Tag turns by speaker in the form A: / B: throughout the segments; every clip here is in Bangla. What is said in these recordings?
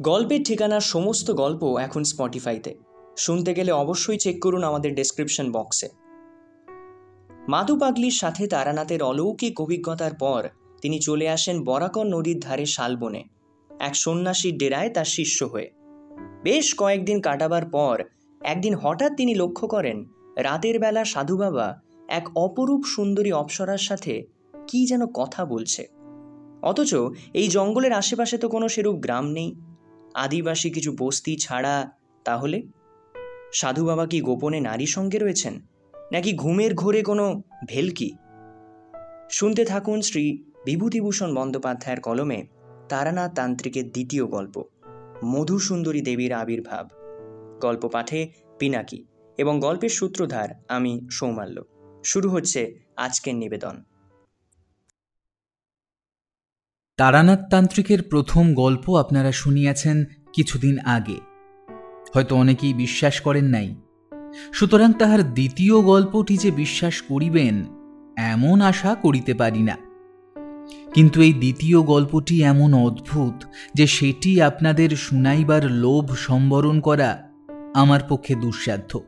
A: গল্পের ঠিকানার সমস্ত গল্প এখন স্পটিফাইতে। শুনতে গেলে অবশ্যই চেক করুন আমাদের ডেসক্রিপশন বক্সে মাধু পাগলির সাথে তারানাথের অলৌকিক অভিজ্ঞতার পর তিনি চলে আসেন বরাকর নদীর ধারে শালবনে। এক সন্ন্যাসীর ডেরায় তার শিষ্য হয়ে। বেশ কয়েকদিন কাটাবার পর একদিন হঠাৎ তিনি লক্ষ্য করেন, রাতের বেলা সাধু বাবা এক অপরূপ সুন্দরী অপ্সরার সাথে কি যেন কথা বলছে। অথচ এই জঙ্গলের আশেপাশে তো কোনো সেরূপ গ্রাম নেই। আদিবাসী কিছু বস্তি ছাড়া তাহলে? সাধু বাবা কি গোপনে নারী সঙ্গে রয়েছেন? নাকি ঘুমের ঘোরে কোনো ভেলকি? শুনতে থাকুন শ্রী বিভূতিভূষণ বন্দ্যোপাধ্যায়ের কলমে তারানাথ তান্ত্রিকের দ্বিতীয় গল্প, মধুসুন্দরী দেবীর আবির্ভাব। গল্প পাঠে পিনাকি এবং গল্পের সূত্রধার আমি সৌমাল্য। শুরু হচ্ছে আজকের নিবেদন।
B: তারানাথ তান্ত্রিকের প্রথম গল্প আপনারা শুনিয়াছেন কিছুদিন আগে। হয়তো অনেকেই বিশ্বাস করেন নাই। সুতরাং তাহার দ্বিতীয় গল্পটি যে বিশ্বাস করিবেন, এমন আশা করিতে পারি না। কিন্তু এই দ্বিতীয় গল্পটি এমন অদ্ভুত যে সেটি আপনাদের শুনাইবার লোভ সম্বরণ করা আমার পক্ষে দুঃসাধ্য।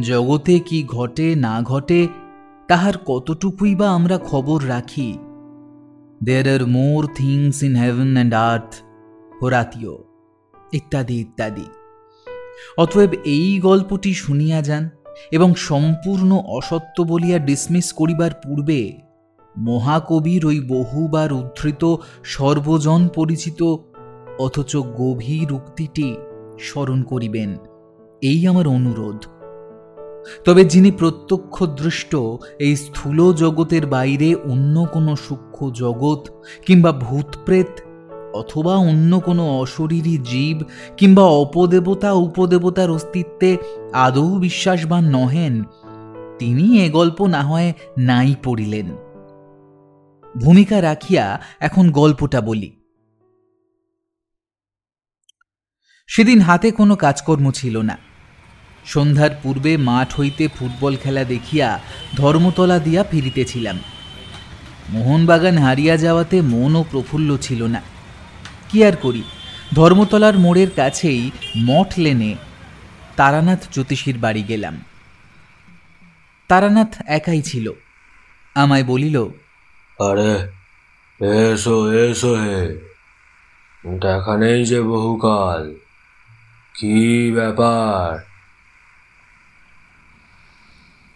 B: জগতে কি ঘটে না ঘটে, তাহার কতটুকুই বা আমরা খবর রাখি there are more things in heaven and earth Horatio ইত্যাদি ইত্যাদি। অতএব এই গল্পটি শুনিয়া যান এবং সম্পূর্ণ অসত্য বলিয়া ডিসমিস করিবার পূর্বে মহাকবির ওই বহুবার উদ্ধৃত সর্বজন পরিচিত অথচ গভীর উক্তিটি স্মরণ করিবেন। এই আমার অনুরোধ। তবে যিনি প্রত্যক্ষ দৃষ্ট এই স্থূল জগতের বাইরে অন্য কোনো সূক্ষ্ম জগৎ কিংবা ভূতপ্রেত অথবা অন্য কোনো অশরীরী জীব কিংবা অপদেবতা, উপদেবতার অস্তিত্বে আদৌ বিশ্বাসবান নহেন, তিনি এ গল্প না হয় নাই পড়িলেন। ভূমিকা রাখিয়া এখন গল্পটা বলি। সেদিন হাতে কোনো কাজকর্ম ছিল না। সন্ধ্যার পূর্বে মাঠ হইতে ফুটবল খেলা দেখিয়া ধর্মতলা দিয়া ফিরিতেছিলাম। মোহনবাগান হারিয়া যাওয়াতে মনও প্রফুল্ল ছিল না। কি আর করি? ধর্মতলার মোড়ের কাছেই মঠ লেনে তারানাথ জ্যোতিষীর বাড়ি গেলাম। তারানাথ একাই ছিল। আমায় বলিল,
C: আরে, এসো এসো হে। দেখা নেই যে বহুকাল। কি ব্যাপার?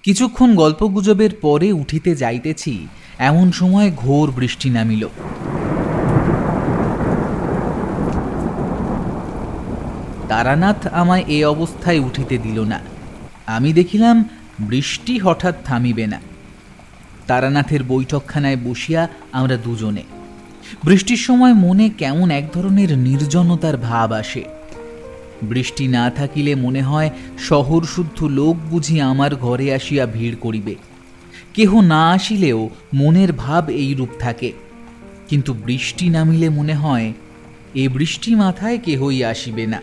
B: কিছুক্ষণ গল্পগুজবের পরে উঠিতে যাইতেছি, এমন সময় ঘোর বৃষ্টি নামিল। তারানাথ আমায় এ অবস্থায় উঠিতে দিল না। আমি দেখিলাম বৃষ্টি হঠাৎ থামিবে না। তারানাথের বৈঠকখানায় বসিয়া আমরা দুজনে। বৃষ্টির সময় মনে কেমন এক ধরনের নির্জনতার ভাব আসে। বৃষ্টি না থাকিলে মনে হয় শহর শুদ্ধ লোক বুঝি আমার ঘরে আসিয়া ভিড় করিবে। কেহ না আসিলেও মনের ভাব এইরূপ থাকে। কিন্তু বৃষ্টি নামিলে মনে হয় এ বৃষ্টি মাথায় কেহই আসিবে না।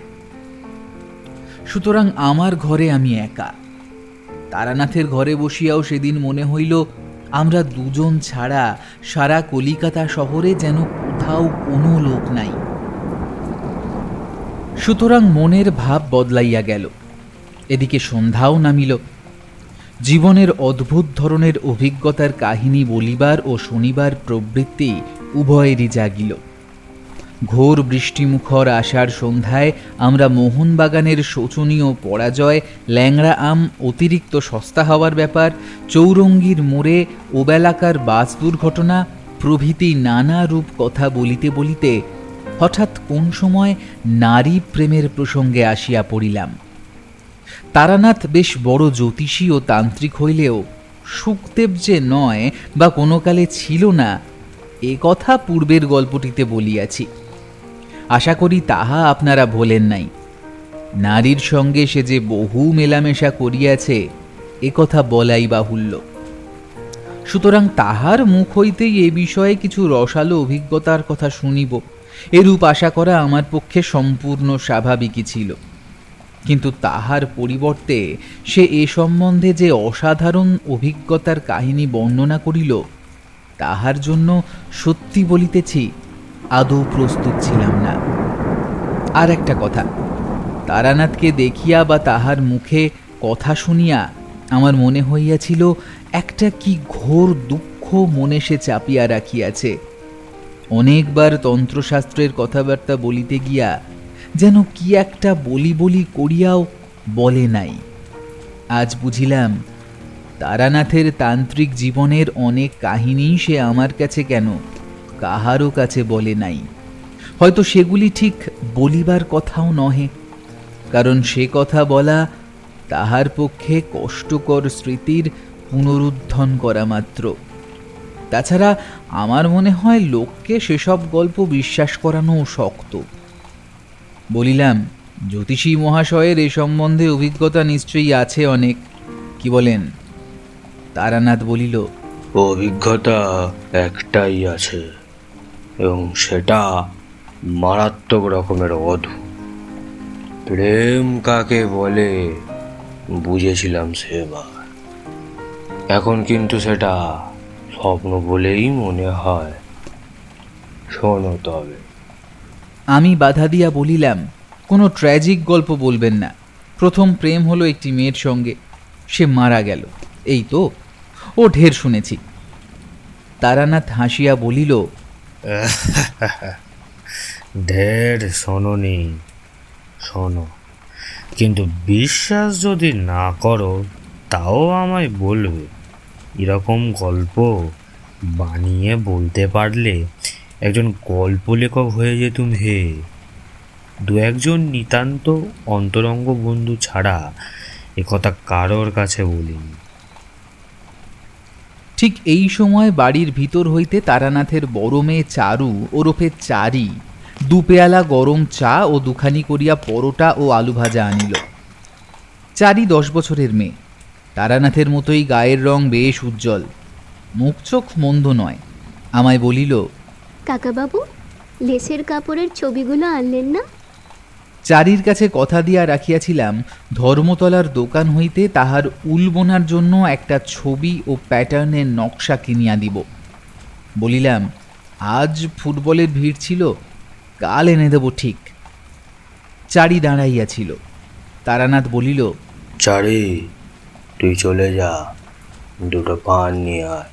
B: সুতরাং আমার ঘরে আমি একা। তারানাথের ঘরে বসিয়াও সেদিন মনে হইল, আমরা দুজন ছাড়া সারা কলিকাতা শহরে যেন কোথাও কোনো লোক নাই। সুতরাং মনের ভাব বদলাইয়া গেল। এদিকে সন্ধ্যাও নামিল। জীবনের অদ্ভুত ধরনের অভিজ্ঞতার কাহিনী বলিবার ও শনিবার প্রবৃত্তি উভয়েরই জাগিল। ঘোর বৃষ্টিমুখর আসার সন্ধ্যায় আমরা মোহনবাগানের শোচনীয় পরাজয়, ল্যাংড়া আম, অতিরিক্ত সস্তা হওয়ার ব্যাপার, চৌরঙ্গীর মোড়ে ওবেলাকার বাস দুর্ঘটনা, প্রভৃতি নানা রূপ কথা বলিতে বলিতে হঠাৎ কোন সময় নারী প্রেমের প্রসঙ্গে আসিয়া পড়িলাম। তারানাথ বেশ বড় জ্যোতিষী ও তান্ত্রিক হইলেও সুখদেব যে নয় বা কোনো কালে ছিল না, এ কথা পূর্বের গল্পটিতে বলিয়াছি। আশা করি তাহা আপনারা ভোলেন নাই। নারীর সঙ্গে সে যে বহু মেলামেশা করিয়াছে, এ কথা বলাই বাহুল্য। সুতরাং তাহার মুখ হইতেই এ বিষয়ে কিছু রসালো অভিজ্ঞতার কথা শুনিব। এরূপ আশা করা আমার পক্ষে সম্পূর্ণ স্বাভাবিকই ছিল। কিন্তু তাহার পরিবর্তে সে এ সম্বন্ধে যে অসাধারণ অভিজ্ঞতার কাহিনী বর্ণনা করিল, তাহার জন্য সত্যি বলিতেছি, আদৌ প্রস্তুত ছিলাম না। আর একটা কথা, তারানাথকে দেখিয়া বা তাহার মুখে কথা শুনিয়া আমার মনে হইয়াছিল, একটা কি ঘোর দুঃখ মনে সে চাপিয়া রাখিয়াছে। অনেকবার তন্ত্রশাস্ত্রের কথাবার্তা বলিতে গিয়া যেন কি একটা বলি বলি করিয়াও বলে নাই। আজ বুঝিলাম, তারানাথের তান্ত্রিক জীবনের অনেক কাহিনী সে আমার কাছে কেন কাহারও কাছে বলে নাই। হয়তো সেগুলি ঠিক বলিবার কথাও নহে, কারণ সে কথা বলা তাহার পক্ষে কষ্টকর স্মৃতির পুনরুত্থন করা মাত্র। তাছাড়া আমার মনে হয় লোককে সেসব গল্প বিশ্বাস করানো শক্ত। বলিলাম, জ্যোতিষী মহাশয়ের এ সম্বন্ধে অভিজ্ঞতা নিশ্চয়ই আছে অনেক। কি বলেন? তারানাথ বলিল,
C: অভিজ্ঞতা একটাই আছে, এবং সেটা মারাত্মক রকমের অধু। প্রেম কাকে বলে বুঝেছিলাম সেবার। এখন কিন্তু সেটা স্বপ্ন বলেই মনে হয়। শোনো তবে।
B: আমি বাধা দিয়া বলিলাম কোনো ট্র্যাজিক গল্প বলবেন না। প্রথম প্রেম হলো একটি মেয়ের সঙ্গে। সে মারা গেল। এই তো ও ঢের শুনেছি। তারানাথ হাসিয়া বলিল
C: ঢের শোনো শোনি শোনো। কিন্তু বিশ্বাস যদি না করো তাও আমায় বলবে। এরকম গল্প বানিয়ে বলতে পারলে একজন গল্প লেখক হয়ে যেতুম হে। দু একজন নিতান্ত অন্তরঙ্গ বন্ধু ছাড়া একথা কারোর কাছে বলিনি।
B: ঠিক এই সময় বাড়ির ভিতর হইতে তারানাথের বড় মেয়ে চারু ওরফে চারি দু পেয়ালা গরম চা ও দুখানি করিয়া পরোটা ও আলু ভাজা আনিল। চারি দশ বছরের মেয়ে। তারানাথের মতোই গায়ের রং বেশ উজ্জ্বল। মুখ চোখ মন্দ নয়। আমায় বলিল
D: কাকাবাবু লেসের কাপড়ের ছবিগুলো আনলেন না?
B: চারির কাছে কথা দিয়া রাখিয়াছিলাম ধর্মতলার দোকান হইতে তাহার উল বোনার জন্য একটা ছবি ও প্যাটার্নের নকশা কিনিয়া দিব। বলিলাম আজ ফুটবলের ভিড় ছিল কাল এনে দেব ঠিক। চারি দাঁড়াইয়াছিল। তারানাথ বলিল
C: চারি তুই চলে যা দুটো পান নিয়ে আয়।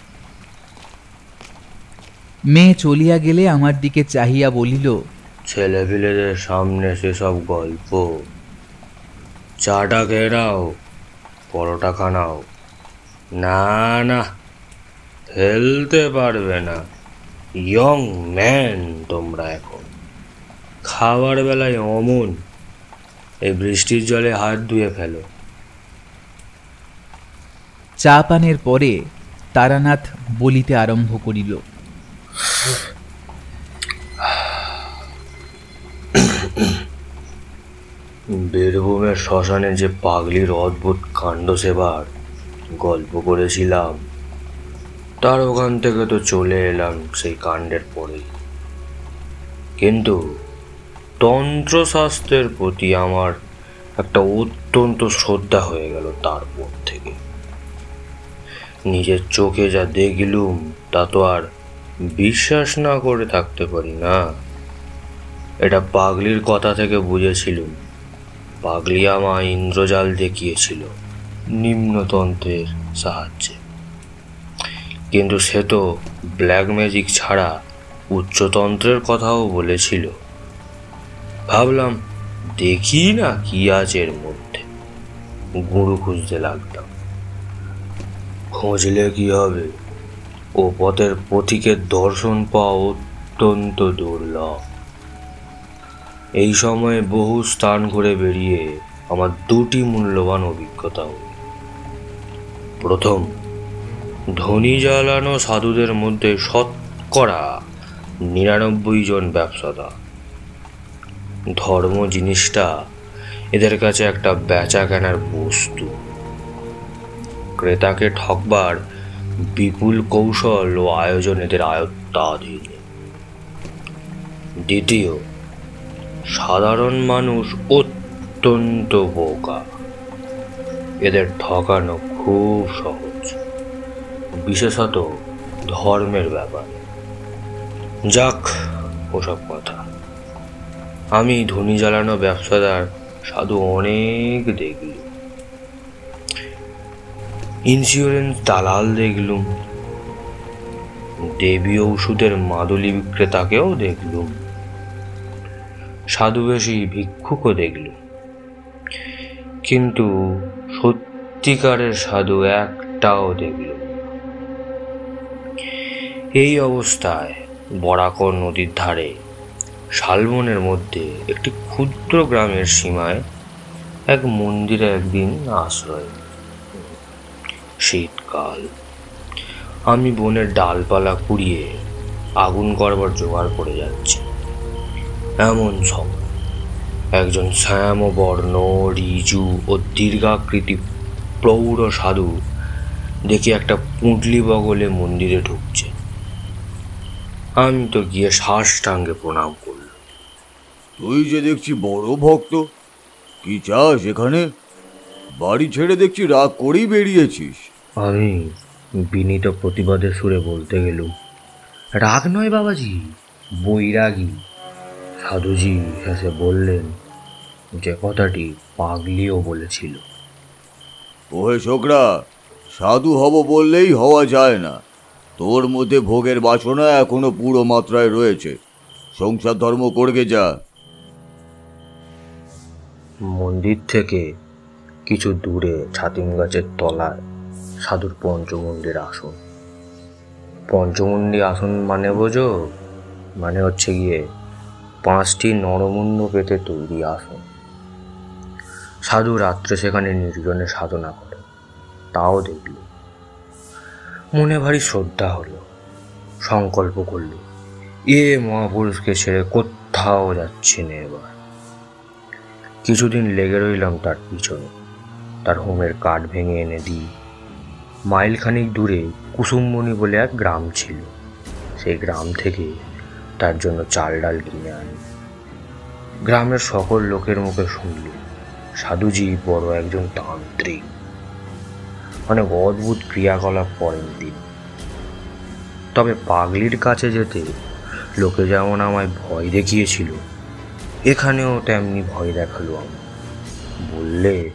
B: মেয়ে চলিয়া গেলে আমার দিকে চাহিয়া বলিল
C: ছেলেপিলেদের সামনে সেসব গল্প। চাটা খেয়ে নাও পরোটা খানাও। না না ফেলতে পারবে না। ইয়ং ম্যান তোমরা এখন। খাবার বেলায় অমন এই বৃষ্টির জলে হাত ধুয়ে ফেলো।
B: চা পানের পরে তারানাথ বলিতে আরম্ভ করিল।
C: বীরভূমের শ্মশানে যে পাগলির অদ্ভুত কাণ্ড সেবার গল্প করেছিলাম, তার ওখান থেকে তো চলে এলাম সেই কাণ্ডের পরেই। কিন্তু তন্ত্রশাস্ত্রের প্রতি আমার একটা অত্যন্ত শ্রদ্ধা হয়ে গেল তারপর থেকে নিজের চোখে যা দেখলুম, তা তো আর বিশ্বাস না করে থাকতে পারি না। এটা পাগলির কথা থেকে বুঝেছিলুম। পাগলি আমায় ইন্দ্রজাল দেখিয়েছিল নিম্নতন্ত্রের সাহায্যে। কিন্তু সে তো ব্ল্যাক ম্যাজিক ছাড়া উচ্চতন্ত্রের কথাও বলেছিল। ভাবলাম, দেখি না কি আছে এর মধ্যে। গুরু খুঁজতে লাগলাম। খুঁজলে কি হবে? ও পথের পথিকের দর্শন পাওয়া অত্যন্ত দুর্লভ। এই সময়ে বহু স্থান ঘুরে বেরিয়ে আমার দুটি মূল্যবান অভিজ্ঞতা হল। প্রথম, ধনী জ্বালানো সাধুদের মধ্যে শতকরা নিরানব্বই জন ব্যবসাদার ধর্ম জিনিসটা এদের কাছে একটা বেচা কেনার বস্তু। ক্রেতাকে ঠকবার বিপুল কৌশল ও আয়োজন এদের আয়ত্তাধীন। দ্বিতীয়, সাধারণ মানুষ অত্যন্ত বোকা। এদের ঠকানো খুব সহজ, বিশেষত ধর্মের ব্যাপারে। যাক, ওসব কথা। আমি ধনী জ্বালানো ব্যবসাদার, সাধু অনেক দেখলুম ইন্স্যুরেন্স দালাল দেখলুম। দেবী ওষুধের মাদুলি বিক্রেতাকেও দেখলুম। সাধুবেশী ভিক্ষুকও দেখলুম। কিন্তু সত্যিকারের সাধু একটাও দেখলুম না। এই অবস্থায় বরাকর নদীর ধারে শালবনের মধ্যে একটি ক্ষুদ্র গ্রামের সীমায় এক মন্দিরে একদিন আশ্রয় শীতকাল। আমি বনের ডালপালা কুড়িয়ে আগুন করবার জোগাড় করে যাচ্ছি। এমন সব। একজন শ্যাম বর্ণ রিজু ও দীর্ঘাকৃতি প্রৌঢ় সাধু দেখি একটা পুঁটলি বগলে মন্দিরে ঢুকছে। আমি তো গিয়ে সাষ্টাঙ্গে প্রণাম করলাম।
E: তুই যে দেখছি বড় ভক্ত, কি চাস এখানে? বাড়ি ছেড়ে দেখছি রাগ করেই বেরিয়েছিস।
C: আমি বিনীত প্রতিবাদের সুরে বলতে গেলুম। রাগ নয় বাবাজি বৈরাগী। সাধুজি হেসে বললেন যে কথাটি পাগলিও বলেছিল।
E: ওহে ছোকরা সাধু হব বললেই হওয়া যায় না। তোর মধ্যে ভোগের বাসনা এখনও পুরো মাত্রায় রয়েছে। সংসার ধর্ম করগে যা।
C: মন্দির থেকে কিছু দূরে ছাতিম গাছের তলায় সাধুর পঞ্চমন্দির আসন। পঞ্চমন্দির আসন মানে বোঝো? মানে হচ্ছে গিয়ে পাঁচটি নরমুণ্ড পেতে তৈরি আসন। সাধু রাত্রে সেখানে নির্জনে সাধনা করে, তাও দেখল। মনে ভারী শ্রদ্ধা হলো, সংকল্প করল, এ মহাপুরুষকে ছেড়ে কোথাও যাচ্ছি না এবার। কিছুদিন লেগে রইলাম তার পিছনে, তার হোমের কাঠ ভেঙে এনে দিই মাইলখানিক দূরে কুসুমমণি বলে এক গ্রাম ছিল। সেই গ্রাম থেকে তার জন্য চাল ডাল কিনে আনি। গ্রামের সকল লোকের মুখে শুনলি সাধুজি বড় একজন তান্ত্রিক। অনেক অদ্ভুত ক্রিয়াকলাপ করেন তিনি। তবে পাগলির কাছে যেতে লোকে যেমন আমায় ভয় দেখিয়েছিল, এখানেও তেমনি ভয় দেখাল আমার বললে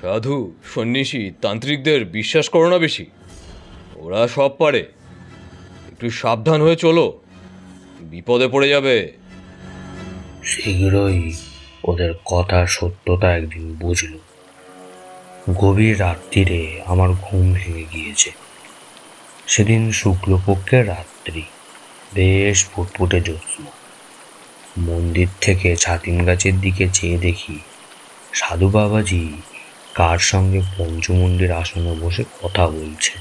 F: সাধু, সন্ন্যাসী, তান্ত্রিকদের বিশ্বাস করো না বেশি। ওরা সব পারে। একটু সাবধান হয়ে চলো। বিপদে পড়ে যাবে।
C: শীঘ্রই ওদের কথা সত্যতা একদিন বুঝল। গভীর রাত্রিরে আমার ঘুম ভেঙে গিয়েছে। সেদিন শুক্লপক্ষের রাত্রি। বেশ ফুটফুটে জ্যোৎস্না। মন্দির থেকে ছাতিম গাছের দিকে চেয়ে দেখি সাধু বাবাজি কার সঙ্গে পঞ্চমন্দির আসনে বসে কথা বলছে?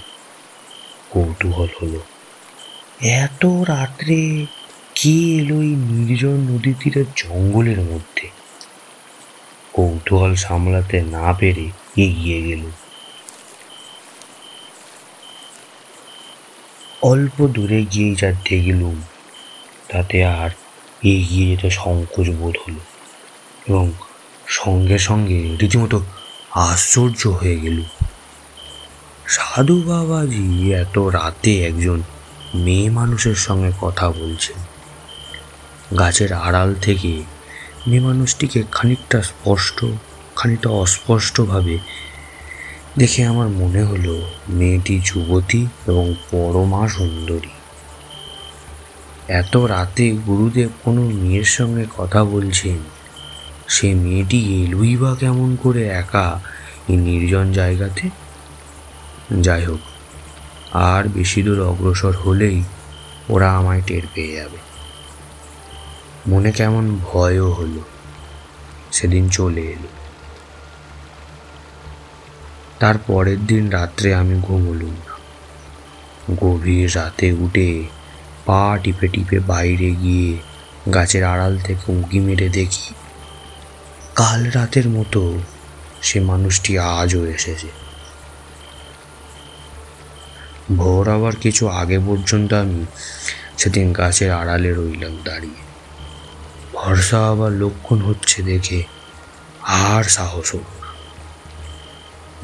C: কৌতূহল হলো। এত রাত্রে কে এলো এই নির্জন নদী তীরের জঙ্গলের মধ্যে? কৌতূহল সামলাতে না পেরে এগিয়ে গেল। অল্প দূরে গিয়ে যা দেখলুম, তাতে আর এগিয়ে যেতে সংকোচ বোধ হলো এবং সঙ্গে সঙ্গে রীতিমতো আশ্চর্য হয়ে গেল। সাধু বাবাজি এত রাতে একজন মেয়ে মানুষের সঙ্গে কথা বলছেন। গাছের আড়াল থেকে মেয়ে মানুষটিকে খানিকটা স্পষ্ট, খানিকটা অস্পষ্টভাবে দেখে আমার মনে হলো মেয়েটি যুবতী এবং পরমা সুন্দরী। এত রাতে গুরুদেব কোনো মেয়ের সঙ্গে কথা বলছেন সে মেয়েটি এলুই বা কেমন করে একা এই নির্জন জায়গাতে? যাই হোক আর বেশি দূর অগ্রসর হলেই ওরা আমায় টের পেয়ে যাবে। মনে কেমন ভয়ও হলো। সেদিন চলে এলো। তার পরের দিন রাত্রে আমি ঘুমলুম না। গভীর রাতে উঠে পা টিপে টিপে বাইরে গিয়ে গাছের আড়াল থেকে উঁকি মেরে দেখি কাল রাতের মতো সে মানুষটি আজও এসেছে। ভোর আবার কিছু আগে পর্যন্ত আমি সেদিন গাছের আড়ালে রইলাম দাঁড়িয়ে। ভরসা আবার লক্ষণ হচ্ছে দেখে আর সাহস না।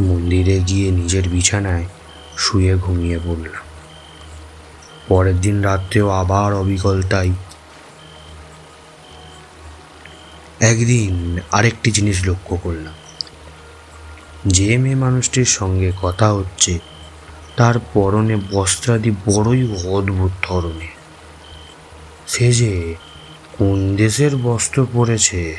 C: মন্দিরে গিয়ে নিজের বিছানায় শুয়ে ঘুমিয়ে পড়লাম। পরের দিন রাত্রেও আবার অবিকল একদিন আরেকটি জিনিস লক্ষ্য করলাম। যে মেয়ে মানুষটির সঙ্গে কথা হচ্ছে, তার পরনে বস্ত্রাদি বড়ই অদ্ভুত ধরনের। সে যে কোন দেশের বস্ত্র পরেছে,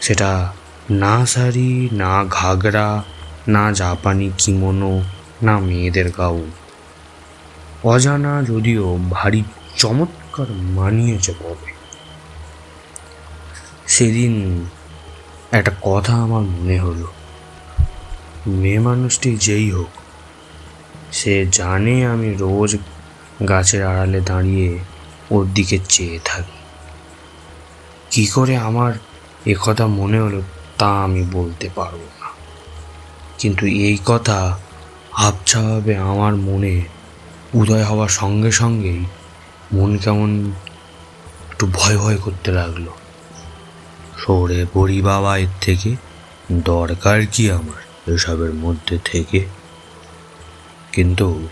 C: সেটা না শাড়ি, না ঘাগরা, না জাপানি কিমোনো, না মেয়েদের গাউন। অজানা যদিও ভারী চমৎকার মানিয়েছে কবে সেদিন একটা কথা আমার মনে হলো। মেয়ে মানুষটি যেই হোক, সে জানে আমি রোজ গাছের আড়ালে দাঁড়িয়ে ওর দিকে চেয়ে থাকি। কি করে আমার কথা মনে হলো তা আমি বলতে পারব না। কিন্তু এই কথা আবছাভাবে আমার মনে উদয় হওয়ার সঙ্গে সঙ্গেই মন কেমন একটু ভয় ভয় করতে লাগল। সরে পড়ি বাবা এর থেকে দরকার কি আমার এসবের মধ্যে থেকে? কিন্তু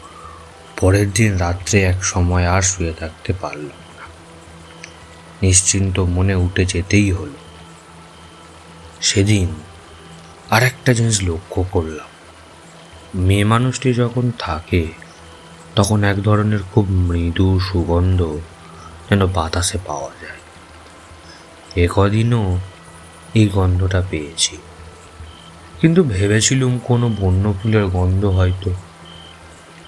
C: পরের দিন রাত্রে এক সময় আর শুয়ে থাকতে পারলাম না। নিশ্চিন্ত মনে উঠে যেতেই হলো। সেদিন আর একটা জিনিস লক্ষ্য করলাম। মেয়ে মানুষটি যখন থাকে, তখন এক ধরনের খুব মৃদু সুগন্ধ যেন বাতাসে পাওয়া যায়। এ কদিনও এই গন্ধটা পেয়েছি। কিন্তু ভেবেছিলুম কোনো বন্য ফুলের গন্ধ হয়তো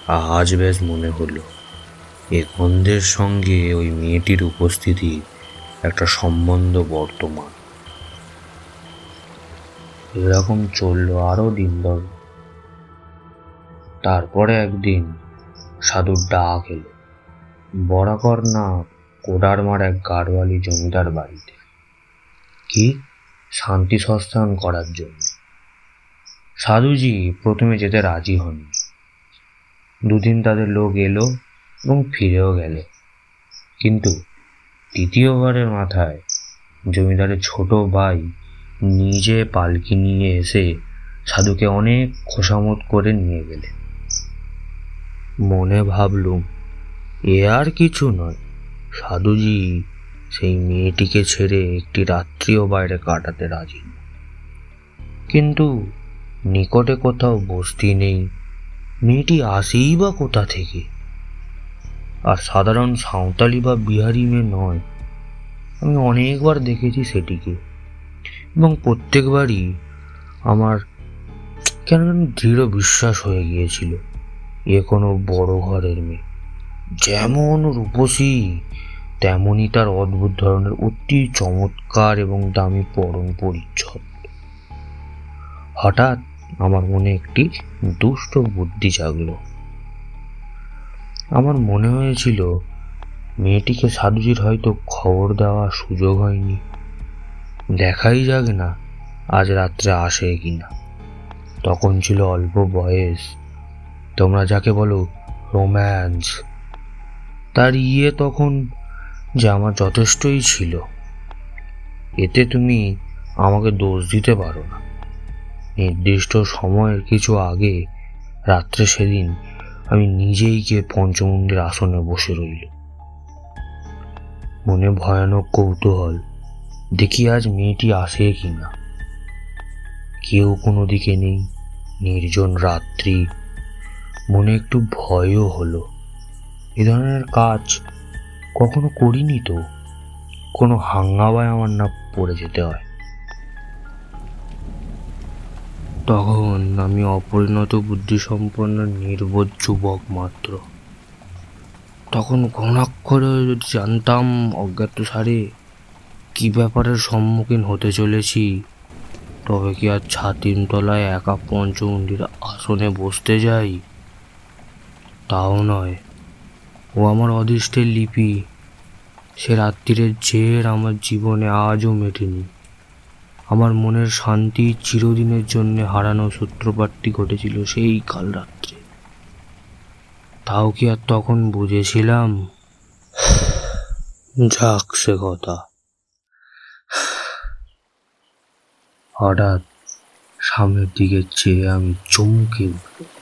C: আজ বেশ মনে হলো। এ গন্ধের সঙ্গে ওই মেয়েটির উপস্থিতি একটা সম্বন্ধ বর্তমান। এরকম চলল আরও দিন দর তারপরে একদিন সাধুর ডাক এলো। বরাকর না কোডারমার এক গাড়োয়ালি জমিদার বাড়িতে। কি? শান্তি সস্থান করার জন্য। সাধুজি প্রথমে যেতে রাজি হননি। দুদিন তাদের লোক এলো এবং ফিরেও গেল। কিন্তু দ্বিতীয়বারের মাথায় জমিদারের ছোট ভাই নিজে পালকি নিয়ে এসে সাধুকে অনেক খোসামত করে নিয়ে গেলেন। মনে ভাবলুম, এ আর কিছু নয়। সাধুজি সেই মেয়েটিকে ছেড়ে একটি রাত্রিও বাইরে কাটাতে রাজি কিন্তু নিকটে কোথাও বস্তি নেই। মেয়েটি আসেই বা কোথা থেকে? আর সাধারণ সাঁওতালি বা বিহারি মেয়ে নয়। আমি অনেকবার দেখেছি সেটিকে। এবং প্রত্যেকবারই আমার কেন যেন দৃঢ় বিশ্বাস হয়ে গিয়েছিল। এ কোনো বড় ঘরের মেয়ে। যেমন রূপসী তেমনই তার অদ্ভুত ধরনের, অতি চমৎকার এবং দামি পরন পরিচ্ছদ। হঠাৎ আমার মনে একটি দুষ্ট বুদ্ধি জাগলো। আমার মনে হয়েছিল, মেয়েটিকে সাধুজির হয়তো খবর দেওয়া সুযোগ হয়নি। দেখাই যাক না, আজ রাত্রে আসে কিনা তখন ছিল অল্প বয়স। তোমরা যাকে বলো রোম্যান্স তার ইয়ে তখন যে আমার যথেষ্টই ছিল। এতে তুমি আমাকে দোষ দিতে পারো না। নির্দিষ্ট সময়ের কিছু আগে, রাত্রে সেদিন আমি নিজেই গিয়ে পঞ্চমুণ্ডের আসনে বসে রইল। মনে ভয়ানক কৌতূহল, দেখি আজ মেয়েটি আসে কি না কেউ কোনো দিকে নেই, নির্জন রাত্রি। মনে একটু ভয়ও হলো। এ ধরনের কাজ কখনো করিনি তো? কোনো হাঙ্গামায় আমার না পড়ে যেতে হয়। তখন আমি অপরিণত বুদ্ধিসম্পন্ন, নির্বোধ যুবক মাত্র। তখন ঘনাক্ষরে যদি জানতাম, অজ্ঞাত সারে কি ব্যাপারের সম্মুখীন হতে চলেছি, তবে কি আর ছাতিম তলায় একা পঞ্চমুণ্ডির আসনে বসতে যাই? তাও নয়। ও আমার অদৃষ্টের লিপি। সে রাত্রিরের জের আমার জীবনে আজও মেটেনি। আমার মনের শান্তি চিরদিনের জন্য হারানো সূত্রপাতটি ঘটেছিল সেই কাল রাত্রে। তাও কি আর তখন বুঝেছিলাম? যাক সে কথা। হঠাৎ সামনের দিকে চেয়ে আমি চমকে উঠল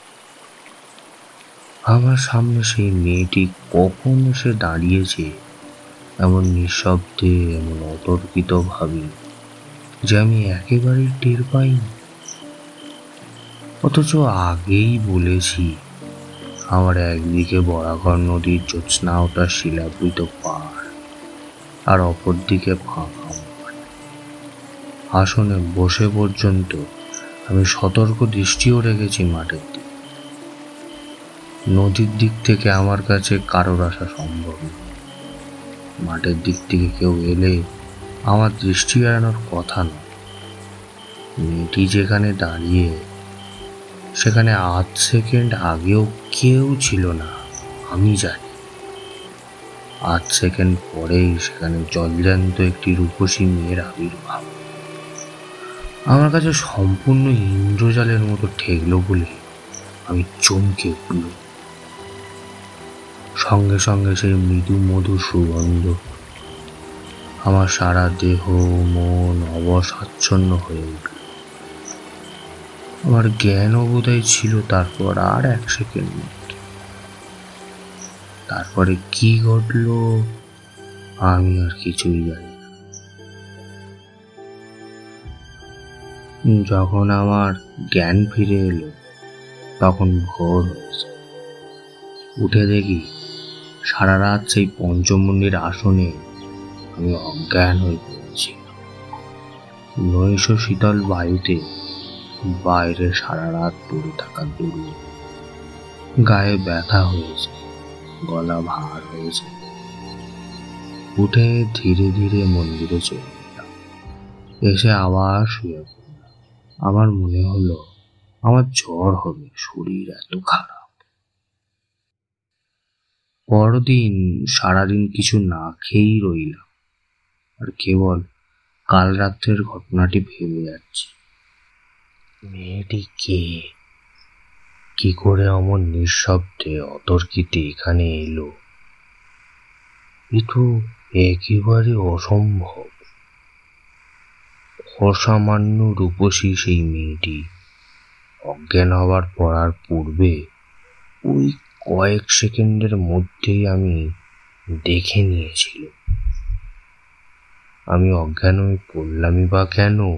C: আমার সামনে সেই মেয়েটি কখন এসে দাঁড়িয়েছে? এমন নিঃশব্দে, এমন অতর্কিত ভাবি যে আমি একেবারেই টের পাইনি। অথচ আগেই বলেছি, আমার একদিকে বরাকর নদীর জ্যোৎস্না ওটা শিলাবৃত পাহাড় আর অপরদিকে ফাঁকা আসনে বসে পর্যন্ত আমি সতর্ক দৃষ্টিও রেখেছি মাঠের দিকে। নদীর দিক থেকে আমার কাছে কারোর আসা সম্ভব মাঠের দিক থেকে কেউ এলে আমার দৃষ্টি এড়ানোর কথা না। মেয়েটি যেখানে দাঁড়িয়ে, সেখানে আধ সেকেন্ড আগেও কেউ ছিল না, আমি জানি। আধ সেকেন্ড পরেই সেখানে জলজান্ত একটি রূপসী মেয়ের আবির্ভাব। আমার কাছে সম্পূর্ণ ইন্দ্রজালের মতো ঠেকলো বলে আমি চমকে উঠল সঙ্গে সঙ্গে সেই মৃদু মধুর সুগন্ধ। আমার সারা দেহ, মন অবসাচ্ছন্ন হয়ে উঠল। আমার জ্ঞানও বোধহয় ছিল তারপর আর এক সেকেন্ড। তারপরে কি ঘটলো, আমি আর কিছুই জানি যখন আমার জ্ঞান ফিরে এলো, তখন ভোর হয়েছে উঠে দেখি সারা রাত সেই পঞ্চমুণ্ডির আসনে আমি অজ্ঞান হয়ে পড়েছি। নৈশ শীতল বায়ুতে বাইরে সারা রাত পড়ে থাকা দূরে গায়ে ব্যথা হয়েছে, গলা ভার হয়েছে। উঠে ধীরে ধীরে মন্দিরে চলে গেলাম এসে আবার শুয়ে পড়লাম। আমার মনে হলো, আমার জ্বর হবে, শরীর এত খারাপ। পরদিন সারাদিন কিছু না খেয়েই রইলাম। আর কেবল কাল রাত্রের ঘটনাটি ভেবে যাচ্ছি। মেয়েটি কে? কি করে অমন নিঃশব্দে অতর্কিতে এখানে এলো? এ একেবারে অসম্ভব। অসামান্য রূপসী সেই মেয়েটি। অজ্ঞান হবার পড়ার পূর্বে ওই কয়েক সেকেন্ডের মধ্যেই আমি দেখে নিয়েছিল আমি অজ্ঞান হয়ে পড়লামই বা কেন?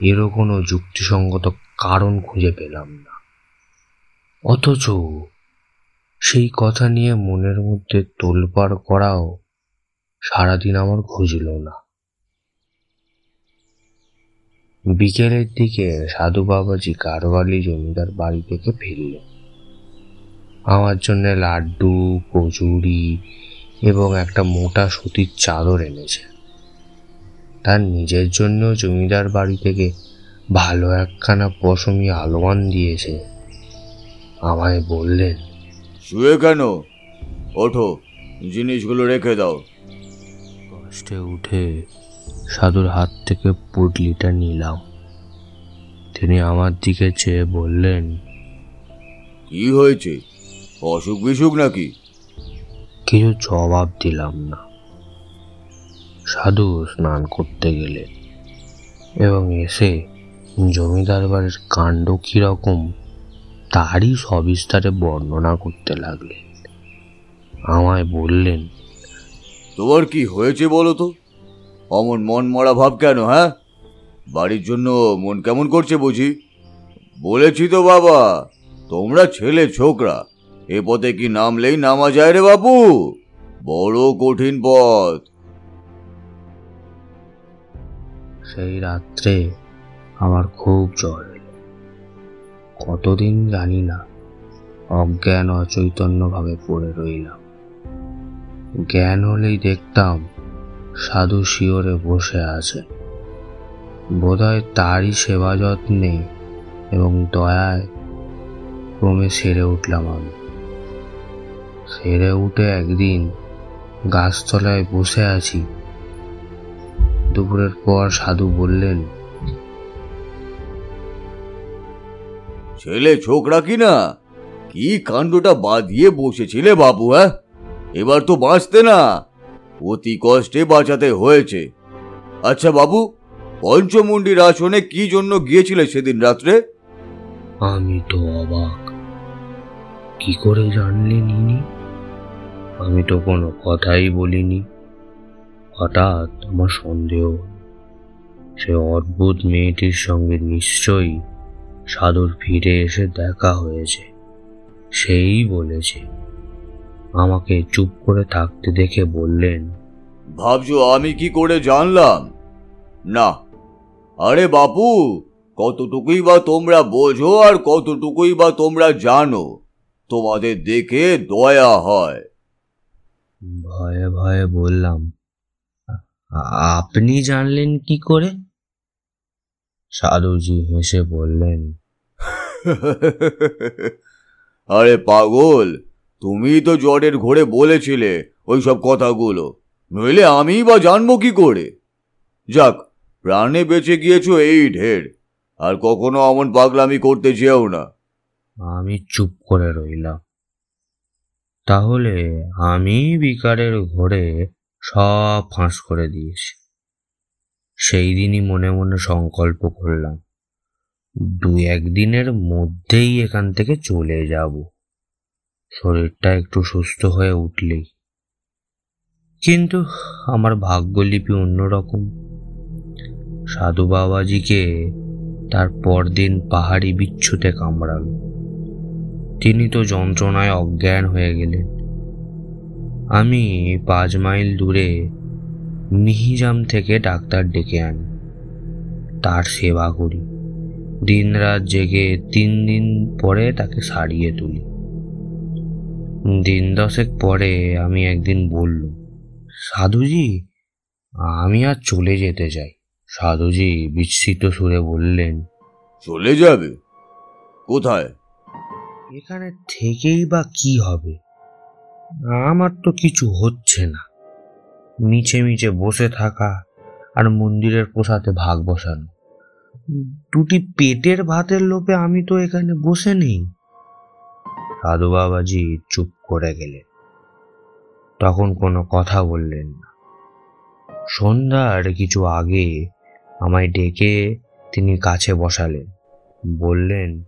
C: এরও কোনো যুক্তিসঙ্গত কারণ খুঁজে পেলাম না। অথচ সেই কথা নিয়ে মনের মধ্যে তোলপাড় করাও সারাদিন আমার খুঁজল না। বিকেলের দিকে সাধু বাবাজি কারবালি জমিদার বাড়ি থেকে ফিরলেন। আমার জন্য লাড্ডু কচুরি এবং একটা মোটা সুতির চাদর এনেছে। তার নিজের জন্য জমিদার বাড়ি থেকে ভালো একখানা পশমি আলোয়ান দিয়েছে। আমায় বললেন
E: শুয়ে কেন? ওঠো জিনিসগুলো রেখে দাও।
C: কষ্টে উঠে সাধুর হাত থেকে পুটলিটা নিলাম। তিনি আমার দিকে চেয়ে বললেন
E: কি হয়েছে? অসুখ বিসুখ নাকি?
C: কিছু জবাব দিলাম না। সাধু স্নান করতে গেলে এবং এসে জমিদার বাড়ির কাণ্ড কীরকম তারই সবিস্তারে বর্ণনা করতে লাগলেন। আমায় বললেন
E: তোমার কি হয়েছে বলো তো? অমন মন মরা ভাব কেন হ্যাঁ? বাড়ির জন্য মন কেমন করছে বুঝি? বলেছি তো বাবা তোমরা ছেলে ছোকরা। এ পথে কি নামলেই নামা যায় রে বাবু বড় কঠিন পথ।
C: সেই রাত্রে আমার খুব জ্বর কতদিন জানি না অজ্ঞান অচৈতন্যভাবে পড়ে রইলাম। জ্ঞান হলেই দেখতাম সাধু শিওরে বসে আছে। বোধহয় তারই সেবা যত্নে এবং দয়ায় ক্রমে সেরে উঠলাম আমি। সেরে উঠে একদিন গাছতলায় বসে আছি। দুপুরের পর সাধু বললেন
E: ছেলে ছোকরা কি না কি কাণ্ডটা বাঁধিয়ে বসেছিলে বাবু হ্যাঁ? এবার তো বাঁচতে না অতি কষ্টে বাঁচাতে হয়েছে। আচ্ছা বাবু পঞ্চমুণ্ডির আসনে কি জন্য গিয়েছিলে সেদিন রাত্রে?
C: আমি তো অবাক। কি করে জানলেন ইনি আমি তো কোনো কথাই বলিনি। হঠাৎ আমার সন্দেহ। সে অদ্ভুত মেয়েটির সঙ্গে নিশ্চয়ই সাধুর ফিরে এসে দেখা হয়েছে। সেই বলেছে। আমাকে চুপ করে থাকতে দেখে বললেন,
E: ভাবছ আমি কি করে জানলাম? না। আরে বাপু, কতটুকুই বা তোমরা বোঝো আর কতটুকুই বা তোমরা জানো? তোমাদের দেখে দয়া হয়।
C: ভয়ে ভয়ে বললাম আপনি জানলেন কি করে? সাধুজি হেসে বললেন
E: আরে পাগল তুমি তো জ্বরের ঘোরে বলেছিলে ওই সব কথাগুলো নইলে আমি বা জানব কি করে? যাক প্রাণে বেঁচে গিয়েছো এই ঢের আর কখনো অমন পাগলামি করতে চেয়েও না।
C: আমি চুপ করে রইলাম। তাহলে আমি বিকারের ঘোরে সব ফাঁস করে দিয়েছি। সেই দিনই মনে মনে সংকল্প করলাম, দু একদিনের মধ্যেই এখান থেকে চলে যাব। শরীরটা একটু সুস্থ হয়ে উঠলেই। কিন্তু আমার ভাগ্যলিপি অন্যরকম। সাধু বাবাজিকে তার পরদিন পাহাড়ি বিচ্ছুতে কামড়াল। তিনি তো যন্ত্রণায় অজ্ঞান হয়ে গেলেন। আমি পাঁচ মাইল দূরে মিহিজাম থেকে ডাক্তার ডেকে আনি। তার সেবা করি। দিনরাত জেগে তিন দিন পরে তাকে সারিয়ে তুলি। দিন দশেক পরে আমি একদিন বলল সাধুজি, আমি আর চলে যেতে চাই। সাধুজি বিস্মিত সুরে বললেন,
E: চলে যাবে? কোথায়?
C: এখানে থেকেই বা কি হবে? আমার তো কিছু হচ্ছে না। মিছে মিছে বসে থাকা আর মন্দিরের প্রসাদে ভাগ বসানো। দুটি পেটের ভাতের লোভে আমি তো এখানে বসে নেই। সাধু বাবাজি চুপ করে গেলেন। তখন কোনো কথা বললেন না। সন্ধ্যার কিছু আগে আমায় ডেকে তিনি কাছে বসালেন। বললেন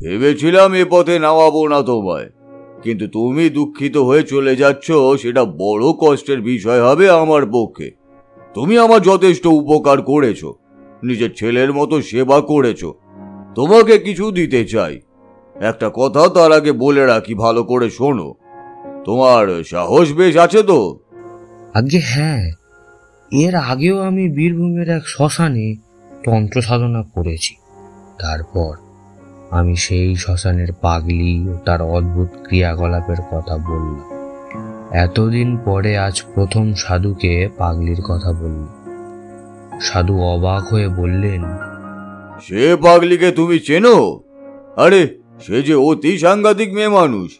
E: ভেবেছিলাম এ পথে নামাবো না তোমায়। কিন্তু তুমি দুঃখিত হয়ে চলে যাচ্ছ, সেটা বড় কষ্টের বিষয় হবে আমার পক্ষে। তুমি আমার যথেষ্ট উপকার করেছ, নিজের ছেলের মতো সেবা করেছ। তোমাকে কিছু দিতে চাই। একটা কথা তার আগে বলে রাখি, ভালো করে শোনো। তোমার সাহস বেশ আছে তো?
C: আগে হ্যাঁ। এর আগেও আমি বীরভূমের এক শ্মশানে তন্ত্র সাধনা করেছি। তারপর আমি সেই শ্মশানের পাগলি ও তার অদ্ভুত ক্রিয়াকলাপের কথা বললাম। এতদিন পরে আজ প্রথম সাধুকে পাগলির কথা বলল সাধু অবাক হয়ে বললেন,
E: সে পাগলিকে তুমি চেনো? আরে, সে যে অতি সাংঘাতিক মেয়ে মানুষ।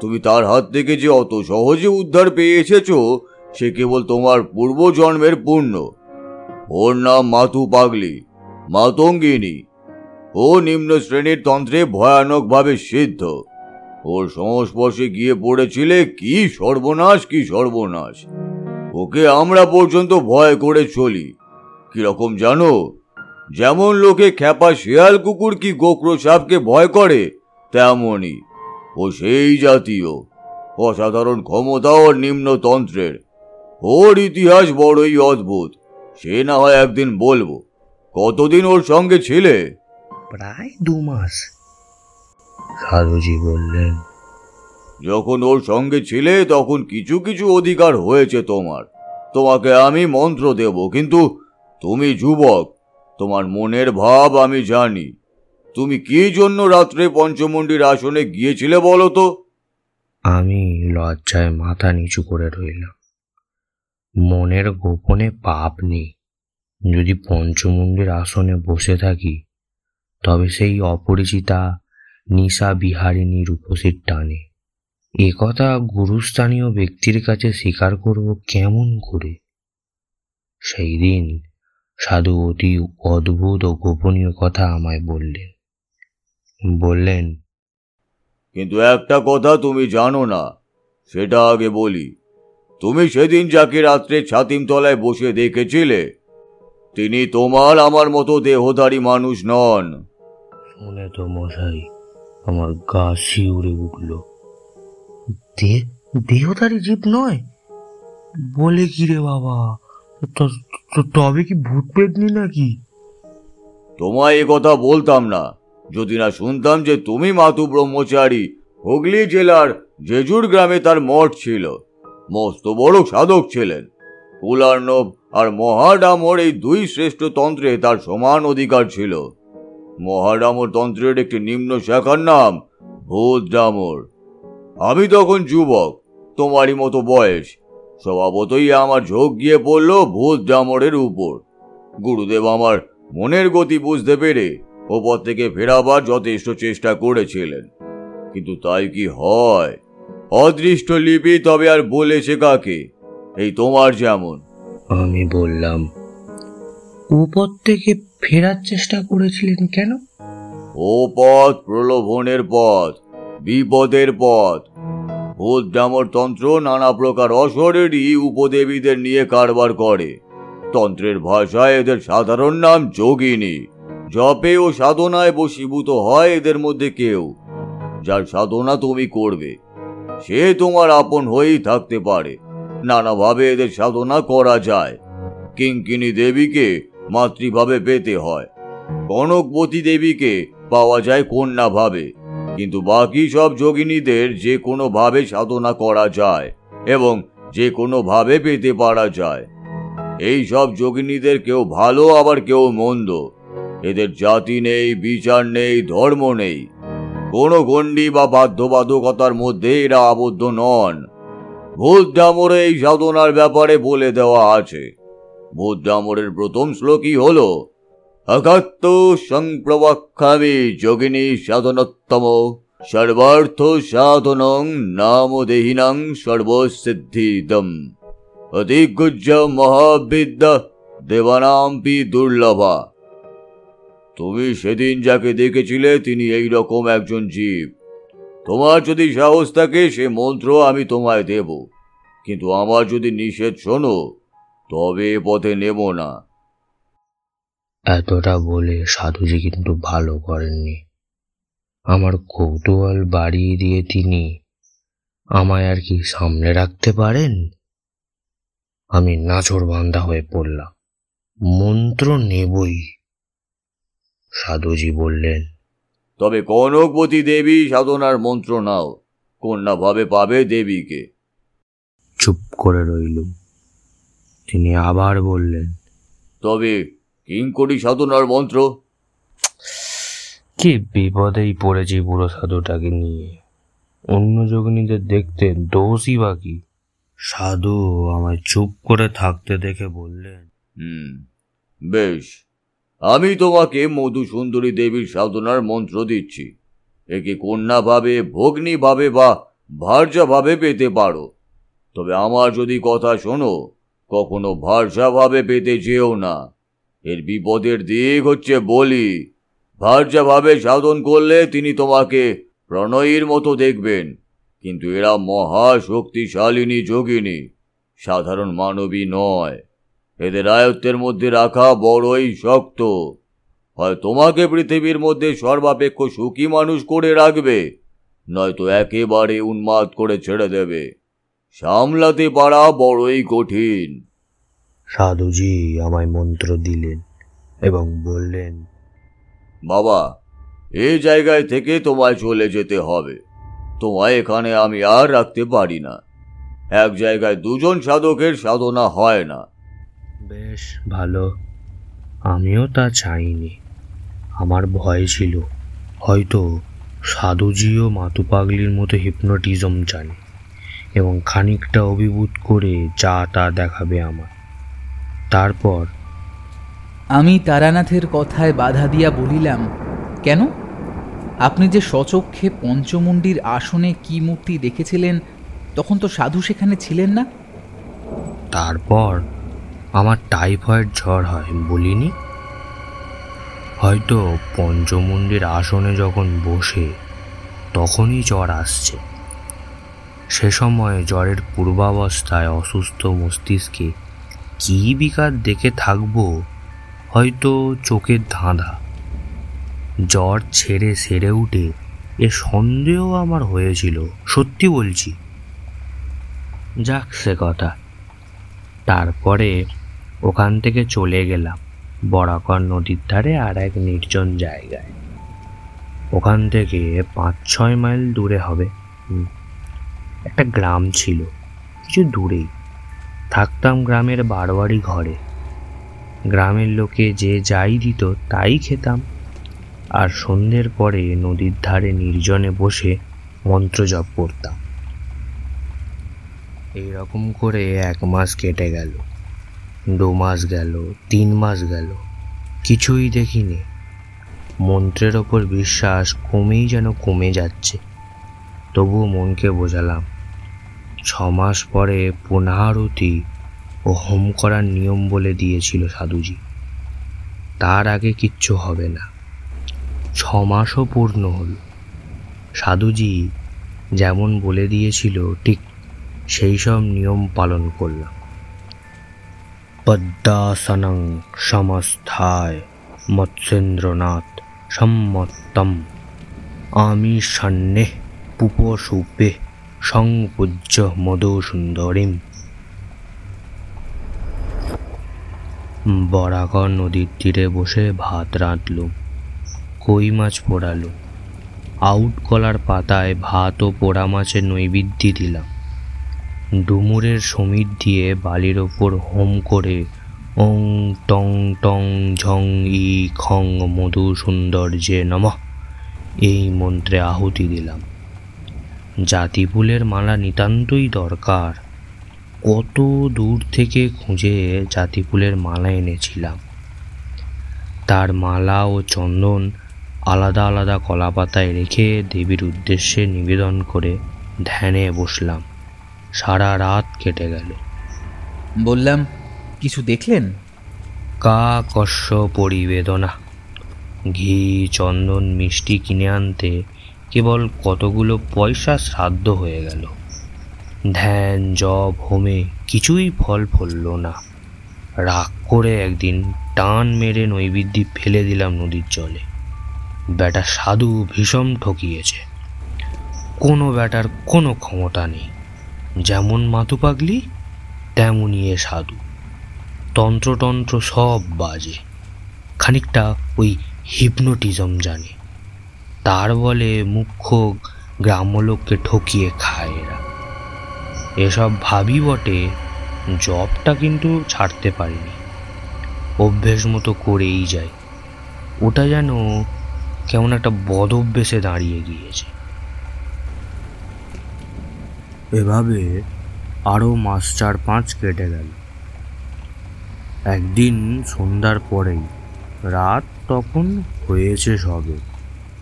E: তুমি তার হাত থেকে যে অত সহজে উদ্ধার পেয়ে এসেছ সে কেবল তোমার পূর্বজন্মের পূর্ণ ওর নাম মাতু পাগলি, মাতঙ্গিনী। ও নিম্ন শ্রেণির তন্ত্রে ভয়ানকভাবে সিদ্ধ। ওর সংস্পর্শে গিয়ে পড়েছিলে, কি সর্বনাশ কি সর্বনাশ। ওকে আমরা পর্যন্ত ভয় করে চলি। কীরকম জানো? যেমন লোকে খ্যাপা শেয়াল কুকুর কি গোক্র সাপকে ভয় করে, তেমনই। ও সেই জাতীয়। অসাধারণ ক্ষমতা ওর নিম্নতন্ত্রের ওর ইতিহাস বড়ই অদ্ভুত। সে না হয় একদিন বলব, কতদিন ওর সঙ্গে ছিলে?
C: প্রায় দু মাস। সাধুজি বললেন
E: যখন ওর সঙ্গে ছিলে তখন কিছু কিছু অধিকার হয়েছে তোমার। তোমাকে আমি মন্ত্র দেব কিন্তু তুমি যুবক তোমার মনের ভাব আমি জানি। তুমি কি জন্য রাত্রে পঞ্চমন্ডির আসনে গিয়েছিলে বলো তো?
C: আমি লজ্জায় মাথা নিচু করে রইলাম। মনের গোপনে পাপ নেই। যদি পঞ্চমুণ্ডের আসনে বসে থাকি তবে সেই অপরিচিতা নিশা বিহারিণী রূপসীর টানে। এ কথা গুরুস্থানীয় ব্যক্তির কাছে স্বীকার করব কেমন করে? সেই দিন সাধু অতি অদ্ভুত ও গোপনীয় কথা আমায় বললেন। বললেন,
E: কিন্তু একটা কথা তুমি জানো না, সেটা আগে বলি। তুমি সেদিন যাকে রাত্রে ছাতিম তলায় বসে দেখেছিলে তিনি তোমার আমার মতো দেহধারী মানুষ নন।
C: শুনে তো মশাই আমার গা শিউরে উঠল। দেহধারী জীব নয়? বলে কি রে বাবা? তবে কি ভূত পেতনি নাকি?
E: তোমায় এ কথা বলতাম না। যদি না শুনতাম যে তুমি মাতু ব্রহ্মচারী হুগলি জেলার জেজুর গ্রামে তার মঠ ছিল। মস্ত বড় সাধক ছিলেন। কুলার্ণব আর মহাডামর এই দুই শ্রেষ্ঠ তন্ত্রে তার সমান অধিকার ছিল। মহাডামর তন্ত্রের একটি নিম্ন শাখার নাম ভূত ডামর আমি তখন যুবক, তোমারই মতো বয়স। স্বভাবতই আমার ঝোঁক গিয়ে পড়ল ভূত ডামরের উপর। গুরুদেব আমার মনের গতি বুঝতে পেরে ওপর থেকে ফেরাবার যথেষ্ট চেষ্টা করেছিলেন। কিন্তু তাই কি হয়? অদৃষ্ট লিপি তবে আর বলেছে কাকে? এই তোমার যেমন।
C: আমি বললাম, উপর থেকে ফেরার চেষ্টা করেছিলেন কেন?
E: ও পথ প্রলোভনের পথ, বিপদের পথ। ভূত তন্ত্র নানা প্রকার অসরেরই উপদেবীদের নিয়ে কারবার করে। তন্ত্রের ভাষায় এদের সাধারণ নাম যোগিনী। জপে ও সাধনায় বশীভূত হয় এদের মধ্যে কেউ। যার সাধনা তুমি করবে, সে তোমার আপন হয়েই থাকতে পারে। নানাভাবে এদের সাধনা করা যায়। কিঙ্কিনী দেবীকে মাতৃভাবে পেতে হয়। কনকবতী দেবীকে পাওয়া যায় কন্যা ভাবে কিন্তু বাকি সব যোগিনীদের যে কোনো ভাবে সাধনা করা যায় এবং যে কোনো ভাবে পেতে পারা যায়। এই সব যোগিনীদের কেউ ভালো, আবার কেউ মন্দ। এদের জাতি নেই, বিচার নেই, ধর্ম নেই। কোনো গণ্ডি বা বাধ্যবাধকতার মধ্যে এরা আবদ্ধ নন। ভূত ডামরে এই সাধনার ব্যাপারে বলে দেওয়া আছে। ভূত প্রথম শ্লোকই হলো অকাত্ত সংপ্রবক্ষামি যোগিনী সাধনোত্তম, সর্বার্থ সাধনং নামদেহিনাং সর্বসিদ্ধিদম। অধিগুজ্জ মহাবিদ্যা দেবানাম্পি দুর্লভা। তুমি সেদিন যাকে দেখেছিলে, তিনি এই রকম একজন জীব। তোমার যদি সাহস থাকে, সে মন্ত্র আমি তোমায় দেব। কিন্তু আমার যদি নিষেধ শোনো, তবে পথে নেব না।
C: এতটা বলে সাধুজি কিন্তু ভালো করেননি। আমার কৌতূহল বাড়িয়ে দিয়ে তিনি আমায় আর কি সামনে রাখতে পারেন? আমি নাচর বান্ধা হয়ে পড়লাম। মন্ত্র নেবই, সাধুজি বললেন।
E: তবে কনকবতী দেবী সাধনার মন্ত্র নাও। কন্যা ভাবে পাবে দেবীকে।
C: চুপ করে রইলুম তিনি আবার বললেন
E: তবে কিঙ্করি সাধনার মন্ত্র?
C: কি বিপদেই পড়েছি বুড়ো সাধুটাকে নিয়ে। অন্য যোগিনীদের দেখতে দোষই বাকি সাধু আমায় চুপ করে থাকতে দেখে বললেন
E: হুম বেশ। আমি তোমাকে মধুসুন্দরী দেবীর সাধনার মন্ত্র দিচ্ছি। একে কন্যা ভাবে ভগ্নী ভাবে বা ভার্যা ভাবে পেতে পারো। তবে আমার যদি কথা শোনো, কখনো ভার্যা ভাবে পেতে যেও না। এর বিপদের দিক হচ্ছে বলি। ভার্যা ভাবে সাধন করলে তিনি তোমাকে প্রণয়ীর মতো দেখবেন। কিন্তু এরা মহা শক্তিশালিনী যোগিনী। সাধারণ মানবী নয়। এদের আয়ত্তের মধ্যে রাখা বড়ই শক্ত। হয় তোমাকে পৃথিবীর মধ্যে সর্বাপেক্ষ সুখী মানুষ করে রাখবে নয়তো একেবারে উন্মাদ করে ছেড়ে দেবে। সামলাতে পারা বড়ই কঠিন।
C: সাধুজি আমায় মন্ত্র দিলেন এবং বললেন
E: বাবা এই জায়গায় থেকে তোমায় চলে যেতে হবে। তোমায় এখানে আমি আর রাখতে পারি না। এক জায়গায় দুজন সাধকের সাধনা হয় না।
C: বেশ ভালো। আমিও তা চাইনি। আমার ভয় ছিল। হয়তো সাধুজিও মাতু পাগলির মতো হিপনোটিজম জানে এবং খানিকটা অভিভূত করে যা তা দেখাবে আমার। তারপর
B: আমি তারানাথের কথায় বাধা দিয়া বলিলাম কেন? আপনি যে সচক্ষে পঞ্চমুণ্ডির আসনে কি মূর্তি দেখেছিলেন তখন তো সাধু সেখানে ছিলেন না?
C: তারপর আমার টাইফয়েড জ্বর হয়, বলিনি? হয়তো পঞ্চমুণ্ডির আসনে যখন বসে, তখনই জ্বর আসছে। সে সময় জ্বরের পূর্বাবস্থায় অসুস্থ মস্তিষ্কে কী বিকার দেখে থাকব, হয়তো চোখের ধাঁধা। জ্বর ছেড়ে সেরে উঠে এ সন্দেহ আমার হয়েছিল, সত্যি বলছি। যাক সে কথা। তারপরে ওখান থেকে চলে গেলাম বরাকর নদীর ধারে আর এক নির্জন জায়গায়। ওখান থেকে পাঁচ ছয় মাইল দূরে হবে। একটা গ্রাম ছিল, কিছু দূরেই। থাকতাম গ্রামের বারোয়ারি ঘরে। গ্রামের লোকে যে যাই দিত তাই খেতাম। আর সন্ধ্যের পরে নদীর ধারে নির্জনে বসে মন্ত্র জপ করতাম। এই রকম করে এক মাস কেটে গেল, দু মাস গেল, তিন মাস গেল, কিছুই দেখিনি। মন্ত্রের ওপর বিশ্বাস কমেই যেন কমে যাচ্ছে। তবুও মনকে বোঝালাম, ছ মাস পরে পুনরারতি ও হোম করার নিয়ম বলে দিয়েছিল সাধুজি। তার আগে কিচ্ছু হবে না। ছ মাসও পূর্ণ হল। সাধুজি যেমন বলে দিয়েছিল, ঠিক সেই সব নিয়ম পালন করলাম। পদ্মাসনং সমস্থায় মৎস্যেন্দ্রনাথ সম্মত্তম। আমিষণ্যে পুপসূপে সংপূজ্য মধুসুন্দরীম। বরাকর নদীর তীরে বসে ভাত রাঁধলুম, কই মাছ পোড়ালো আউট কলার পাতায় ভাত ও পোড়া মাছের নৈবেদ্য দিলাম। ডুমুরের সমীর দিয়ে বালির ওপর হোম করে ওং টং টং ঝং ই খং মধু সৌন্দর্যে নমঃ। এই মন্ত্রে আহুতি দিলাম। জাতি ফুলের মালা নিতান্তই দরকার। কত দূর থেকে খুঁজে জাতি ফুলের মালা এনেছিলাম। তার মালা ও চন্দন আলাদা আলাদা কলাপাতায় রেখে দেবীর উদ্দেশ্যে নিবেদন করে ধ্যানে বসলাম। সারা রাত কেটে গেল।
B: বললাম কিছু দেখলেন?
C: কা কস্য পরিবেদনা। ঘি চন্দন মিষ্টি কিনে আনতে কেবল কতগুলো পয়সা শ্রাদ্ধ হয়ে গেল। ধ্যান জব হোমে কিছুই ফল ফলল না। রাগ করে একদিন টান মেরে নৈবেদ্য ফেলে দিলাম নদীর জলে। ব্যাটা সাধু ভীষণ ঠকিয়েছে। কোনো ব্যাটার কোনো ক্ষমতা নেই। যেমন মাতু পাগলি তেমনই এ সাধু। তন্ত্রতন্ত্র সব বাজে। খানিকটা ওই হিপনোটিজম জানে। তার বলে মুখ্য গ্রাম্যলোককে ঠকিয়ে খায় এরা। এসব ভাবি বটে জবটা কিন্তু ছাড়তে পারিনি। অভ্যেস মতো করেই যায়। ওটা যেন কেমন একটা বদ অভ্যেসে দাঁড়িয়ে গিয়েছে। এভাবে আরও মাস চার পাঁচ কেটে গেল। একদিন সন্ধ্যার পরেই, রাত তখন হয়েছে সবে,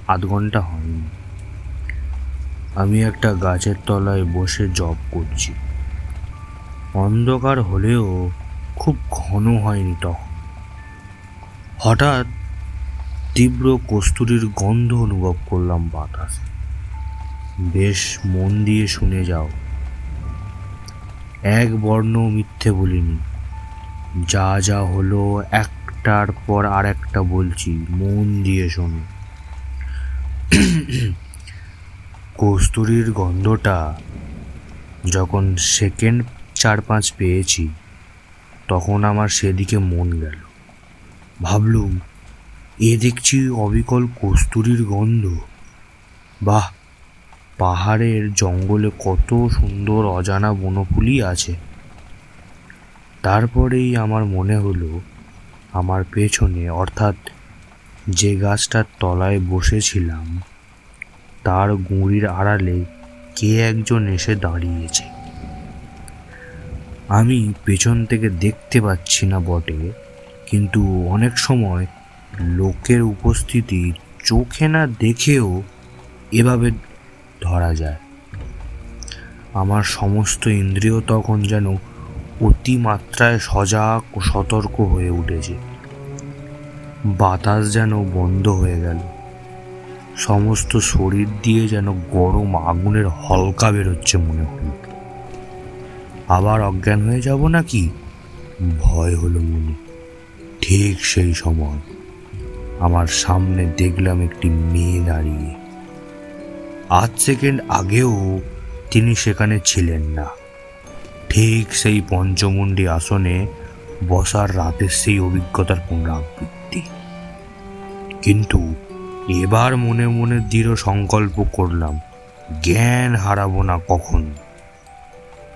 C: আধ ঘণ্টা হয়নি। আমি একটা গাছের তলায় বসে জব করছি। অন্ধকার হলেও খুব ঘন হয়নি তখন। হঠাৎ তীব্র কস্তুরীর গন্ধ অনুভব করলাম বাতাসে। বেশ মন দিয়ে শুনে যাও। এক বর্ণ মিথ্যে বলিনি। যা যা হলো একটার পর আর একটা বলছি, মন দিয়ে শোনো। কস্তুরির গন্ধটা যখন সেকেন্ড চার পাঁচ পেয়েছি, তখন আমার সেদিকে মন গেল। ভাবলুম, এ দেখছি অবিকল কস্তুরির গন্ধ। বাহ! পাহাড়ের জঙ্গলে কত সুন্দর অজানা বনফুলই আছে। তারপরেই আমার মনে হলো, আমার পেছনে, অর্থাৎ যে গাছটার তলায় বসেছিলাম, তার গুঁড়ির আড়ালে কে একজন এসে দাঁড়িয়েছে। আমি পেছন থেকে দেখতে পাচ্ছি না বটে, কিন্তু অনেক সময় লোকের উপস্থিতি চোখে না দেখেও এভাবে ধরা যায়। আমার সমস্ত ইন্দ্রিয় তখন যেন অতিমাত্রায় সজাগ ও সতর্ক হয়ে উঠেছে। বাতাস যেন বন্ধ হয়ে গেল। সমস্ত শরীর দিয়ে যেন গরম আগুনের হলকা বেরোচ্ছে মনে হল আবার অজ্ঞান হয়ে যাব নাকি? ভয় হলো মনে। ঠিক সেই সময় আমার সামনে দেখলাম একটি মেয়ে দাঁড়িয়ে। আধ সেকেন্ড আগেও তিনি সেখানে ছিলেন না। ঠিক সেই পঞ্চমুণ্ডী আসনে বসার রাতের সেই অভিজ্ঞতার পুনরাবৃত্তি। কিন্তু এবার মনে মনে দৃঢ় সংকল্প করলাম, জ্ঞান হারাবো না কখন।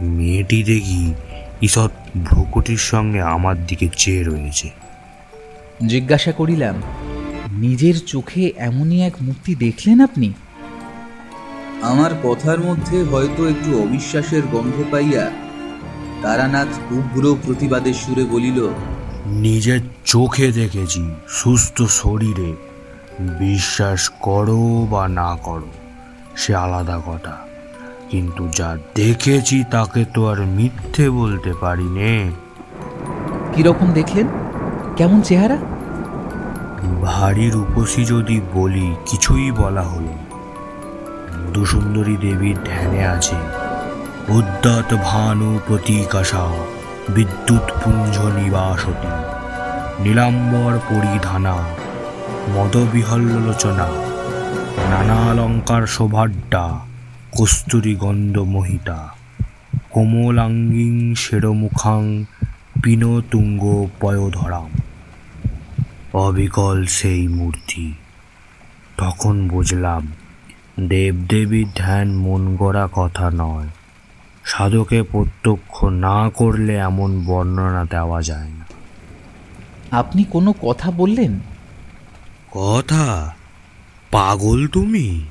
C: মেয়েটি দেখি ঈষৎ ভ্রুকুটির সঙ্গে আমার দিকে চেয়ে রয়েছে।
B: জিজ্ঞাসা করিলাম, নিজের চোখে এমনই এক মূর্তি দেখলেন আপনি? আমার কথার মধ্যে হয়তো একটু অবিশ্বাসের গন্ধ পাইয়া তারানাথ উগ্র প্রতিবাদের সুরে বলিল
C: নিজের চোখে দেখেছি সুস্থ শরীরে। বিশ্বাস করো বা না করো সে আলাদা কথা। কিন্তু যা দেখেছি তাকে তো আর মিথ্যে বলতে পারি নে
B: কীরকম দেখলেন? কেমন চেহারা?
C: ভারী রূপসী যদি বলি কিছুই বলা হলো না। মধুসুন্দরী দেবীর ধ্যানে আছে। উদ্যত ভানু প্রতীকাশা, বিদ্যুৎ পুঞ্জ নিবাসতি, নীলাম্বর পরিধানা মদবিহল্লোচনা নানালঙ্কার শোভাড্ডা কস্তুরী গন্ধ মোহিতা, কোমলাঙ্গিং শেরমুখাং পিনতুঙ্গ পয়োধরাম। অবিকল সেই মূর্তি, তখন বুঝলাম দেবদেবীর ধ্যান মন গড়া কথা নয়। সাধকে প্রত্যক্ষ না করলে এমন বর্ণনা দেওয়া যায় না।
B: আপনি কোনো কথা বললেন?
C: কথা? পাগল তুমি?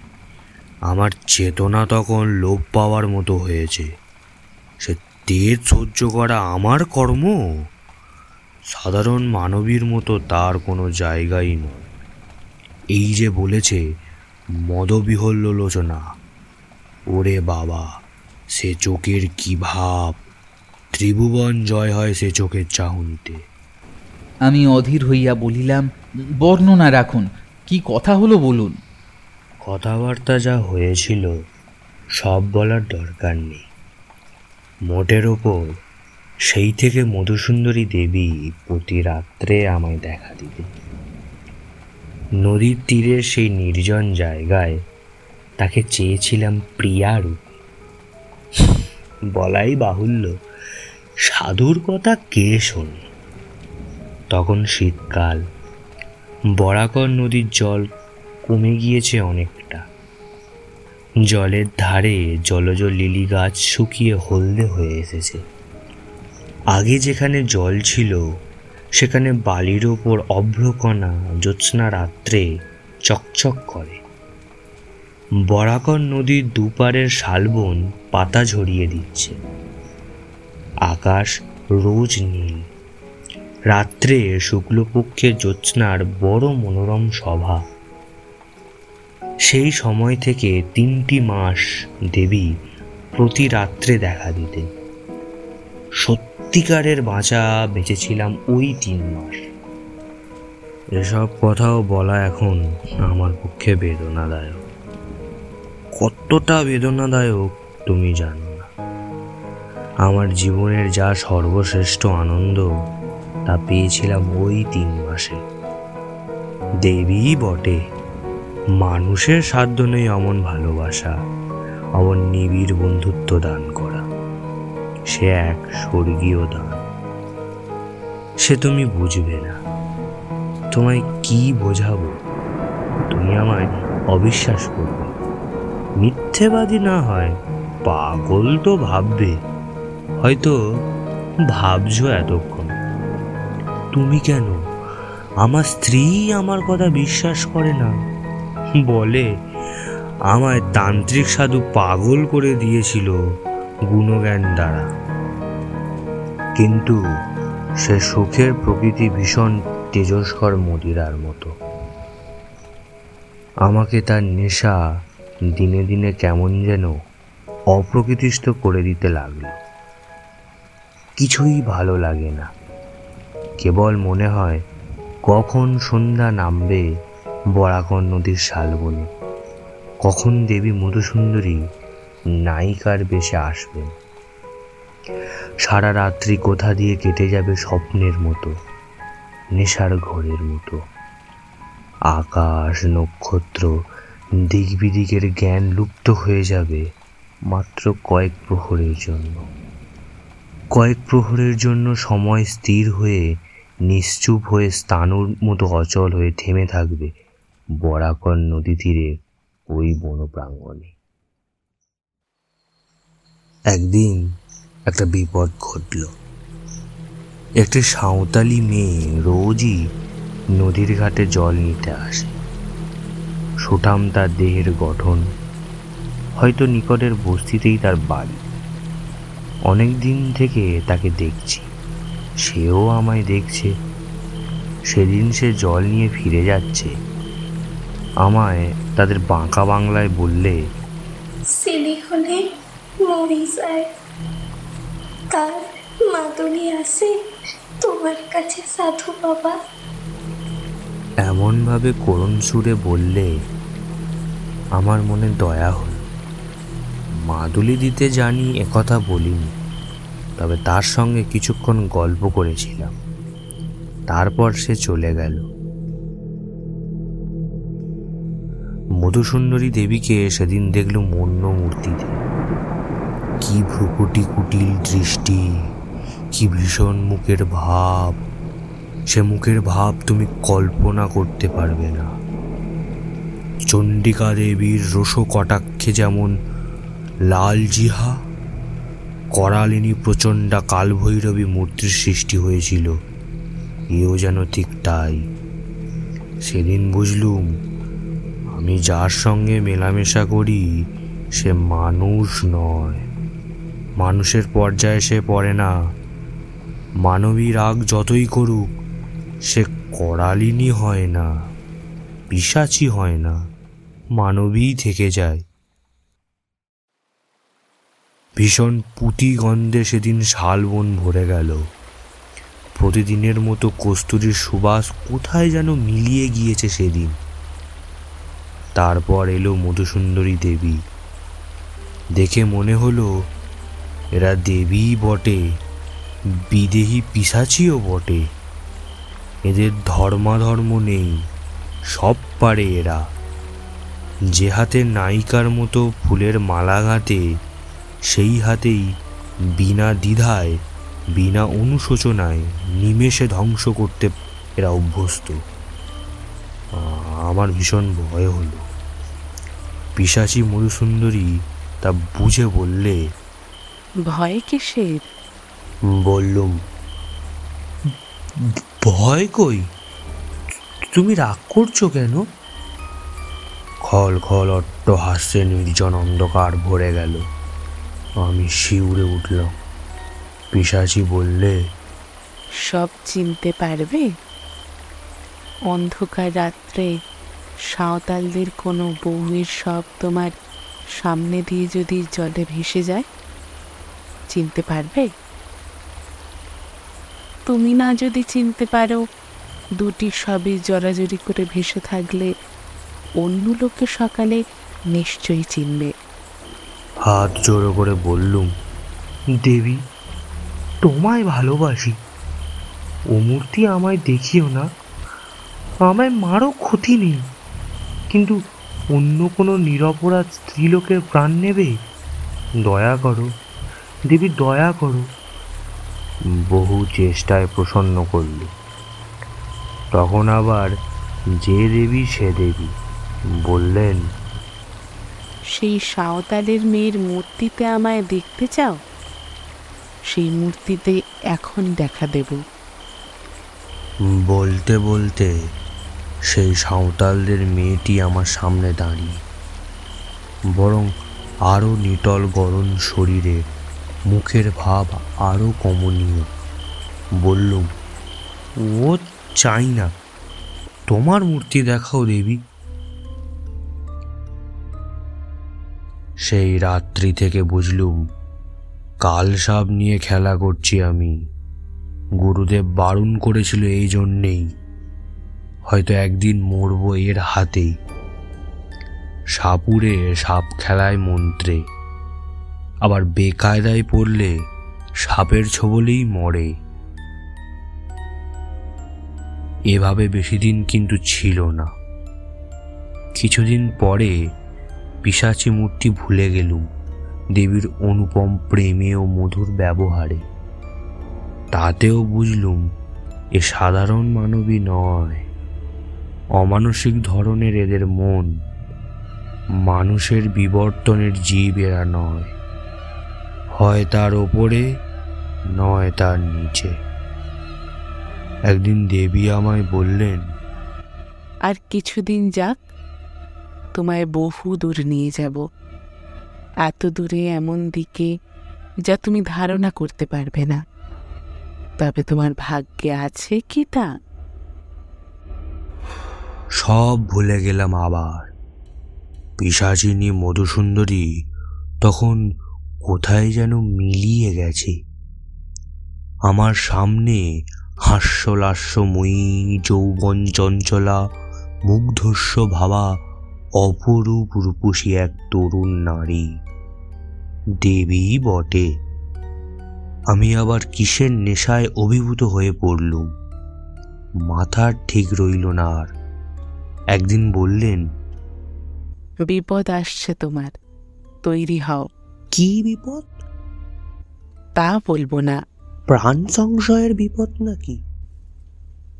C: আমার চেতনা তখন লোপ পাওয়ার মতো হয়েছে। সে তেজ সহ্য করা আমার কর্ম? সাধারণ মানবীর মতো তার কোনো জায়গাই নয়। এই যে বলেছে মদবিহল্য লোচনা। ওরে বাবা সে চোখের কি ভাব? ত্রিভুবন জয় হয় সে চোখের চাহনিতে।
B: আমি অধীর হইয়া বলিলাম বর্ণনা রাখুন কি কথা হলো বলুন।
C: কথাবার্তা যা হয়েছিল সব বলার দরকার নেই। মোটের ওপর সেই থেকে মধুসুন্দরী দেবী প্রতি রাত্রে আমায় দেখা দিতে নদীর তীরের সেই নির্জন জায়গায় তাকে চেয়েছিলাম প্রিয়া রূপে। বলাই বাহুল্য, সাধুর কথা কে শোনে? তখন শীতকাল, বরাকর নদীর জল কমে গিয়েছে অনেকটা। জলের ধারে জলজ লিলি গাছ শুকিয়ে হলদে হয়ে এসেছে। আগে যেখানে জল ছিল সেখানে বালির ওপর অভ্রকণা জ্যোৎস্না রাত্রে চকচক করে। বরাকর নদীর দুপারের শালবন পাতা ঝরিয়ে দিচ্ছে। আকাশ রোজ নীল। রাত্রে শুক্লপক্ষের জ্যোৎস্নার বড় মনোরম সভা। সেই সময় থেকে তিনটি মাস দেবী প্রতি রাত্রে দেখা দিতেন সত্যিকারের বাঁচা বেঁচেছিলাম ওই তিন মাস। এসব কথাও বলা এখন আমার পক্ষে বেদনাদায়ক। কতটা বেদনাদায়ক তুমি জানো না। আমার জীবনের যা সর্বশ্রেষ্ঠ আনন্দ, তা পেয়েছিলাম ওই তিন মাসে। দেবী বটে, মানুষের সাধ্য নেই অমন ভালোবাসা, অমন নিবিড় বন্ধুত্ব দান করা। সে এক স্বর্গীয় দান। সে তুমি বুঝবে না। তোমায় কি বোঝাবো? তুমি আমায় অবিশ্বাস করবে। মিথ্যেবাদী না হয়, পাগল তো ভাববে। হয়তো ভাবছ এতক্ষণ। তুমি কেন? আমার স্ত্রী আমার কথা বিশ্বাস করে না। বলে আমায় তান্ত্রিক সাধু পাগল করে দিয়েছিল গুণজ্ঞান দ্বারা। কিন্তু সে সুখের প্রকৃতি ভীষণ তেজস্কর মদিরার মতো। আমাকে তার নেশা দিনে দিনে কেমন যেন অপ্রকৃতিস্থ করে দিতে লাগল। কিছুই ভালো লাগে না। কেবল মনে হয়, কখন সন্ধ্যা নামবে বরাকর নদীর শালবনে। কখন দেবী মধুসুন্দরী নায়িকার বেশে আসবেন। সারা রাত্রি কোথা দিয়ে কেটে যাবে স্বপ্নের মতো, নেশার ঘোরের মতো। আকাশ, নক্ষত্র দিক বিদিকের জ্ঞান লুপ্ত হয়ে যাবে মাত্র কয়েক প্রহরের জন্য। কয়েক প্রহরের জন্য সময় স্থির হয়ে, নিশ্চুপ হয়ে স্থানুর মতো অচল হয়ে থেমে থাকবে বরাকর নদী তীরে ওই বনপ্রাঙ্গণে। একদিন একটা বিপদ ঘটল। একটি সাঁওতালি মেয়ে রোজই নদীর ঘাটে জল নিতে আসে। সুঠাম তার দেহের গঠন, হয়তো নিকটের বস্তিতেই তার বাড়ি। অনেক দিন থেকে তাকে দেখছি। সেও আমায় দেখছে। সেদিন সে জল নিয়ে ফিরে যাচ্ছে। আমায় তাদের বাঁকা বাংলায় বললে
G: ছেলে হলে মরে যায়। তার মাদুলি আছে। তোমার কাছে সাধু বাবা।
C: এমনভাবে করুণ সুরে বললে আমার মনে দয়া হল। মাদুলি দিতে জানি একথা বলিনি, তবে তার সঙ্গে কিছুক্ষণ গল্প করেছিলাম। তারপর সে চলে গেল। মধুসুন্দরী দেবীকে সেদিন দেখল মন্য মূর্তিতে। কি ভ্রুকুটি কুটিল দৃষ্টি, কি ভীষণ মুখের ভাব। সে মুখের ভাব তুমি কল্পনা করতে পারবে না। চণ্ডিকা দেবীর রোষ কটাক্ষে যেমন লাল জিহা, করালিনী প্রচণ্ডা কালভৈরবী মূর্তির সৃষ্টি হয়েছিল। এও যেন ঠিক তাই। সেদিন বুঝলুম, আমি যার সঙ্গে মেলামেশা করি সে মানুষ নয়। মানুষের পর্যায়ে সে পড়ে না। মানবী রাগ যতই করুক, সে করালিনী হয় না পিসাচি হয় না, মানবীই থেকে যায়। ভীষণ পুঁতি গন্ধে সেদিন শালবন ভরে গেল। প্রতিদিনের মতো কস্তুরীর সুবাস কোথায় যেন মিলিয়ে গিয়েছে সেদিন। তারপর এলো মধুসুন্দরী দেবী। দেখে মনে হলো এরা দেবীই বটে, বিদেহী পিসাচিও বটে। এদের ধর্মাধর্ম নেই, সব পারে এরা। যে হাতে নায়িকার মতো ফুলের মালা গাঁথে সেই হাতেই বিনা দ্বিধায়, বিনা অনুশোচনায় নিমেষে ধ্বংস করতে এরা অভ্যস্ত। আমার ভীষণ ভয় হলো। পিসাচি মধুসুন্দরী তা বুঝে বললে
H: ভয় কিসের?
C: বললুম ভয় কই? তুমি রাগ করছ কেন? খল খল অট্ট হাস্যে নির্জন অন্ধকার ভরে গেল। আমি শিউরে উঠলাম। পিসাচি বললে
H: সব চিনতে পারবে? অন্ধকার রাত্রে সাঁওতালদের কোনো বউয়ের সব তোমার সামনে দিয়ে যদি জলে ভেসে যায়? চিনতে পারবে? তুমি না যদি চিনতে পারো, দুটি সবই জড়াজড়ি করে ভেসে থাকলে অন্য লোকে সকালে নিশ্চয়ই চিনবে।
C: হাত জোড়ো করে বললুম, দেবী, তোমায় ভালোবাসি। ও মূর্তি আমায় দেখিও না। আমায় মারও ক্ষতি নেই। কিন্তু অন্য কোনো নিরপরাধ স্ত্রীলোকের প্রাণ নেবে? দয়া করো। দেবী দয়া করো বহু চেষ্টায় প্রসন্ন করল। তখন আবার যে দেবী সে দেবী বললেন
H: সেই সাঁওতালের মেয়ের মূর্তিতে আমায় দেখতে চাও? সেই মূর্তিতে এখন দেখা দেব।
C: বলতে বলতে সেই সাঁওতালদের মেয়েটি আমার সামনে দাঁড়িয়ে বরং আরও নিটল গরম শরীরে মুখের ভাব আরও কমনীয়। বললুম, ও চাই না। তোমার মূর্তি দেখাও দেবী। সেই রাত্রি থেকে বুঝলুম, কাল সাপ নিয়ে খেলা করছি আমি। গুরুদেব বারণ করেছিল এই জন্যেই। হয়তো একদিন মরবো এর হাতেই। সাপুরে সাপ খেলায় মন্ত্রে আবার বেকায়দায় পড়লে সাপের ছোবলেই মরে। এভাবে বেশি দিন কিন্তু ছিল না। কিছুদিন পরে পিসাচি মূর্তি ভুলে গেলুম, দেবীর অনুপম প্রেমে ও মধুর ব্যবহারে। তাতেও বুঝলুম এ সাধারণ মানবী নয়। অমানসিক ধরনের এদের মন মানুষের বিবর্তনের জীব এরা নয়। হয় তার ওপরে নয় তার নিচে। একদিন দেবী আমায় বললেন
H: আর কিছুদিন যাক তোমায় বহু দূর নিয়ে যাব। এত দূরে এমন দিকে যা তুমি ধারণা করতে পারবে না। তবে তোমার ভাগ্যে আছে কি তা?
C: সব ভুলে গেলাম আবার। পিসাচিনী মধুসুন্দরী তখন কোথায় যেন মিলিয়ে গেছে। আমার সামনে হাস্যলাস্যময়ী, যৌবন চঞ্চলা, মুগ্ধস্য ভাবা, অপরূপ রূপসী এক তরুণ নারী। দেবী বটে। আমি আবার কিসের নেশায় অভিভূত হয়ে পড়লুম? মাথার ঠিক রইল না আর। একদিন বললেন,
H: বিপদ আসছে তোমার, তৈরি হও।
C: কি বিপদ?
H: তা বলব না।
C: প্রাণ সংশয়ের বিপদ নাকি?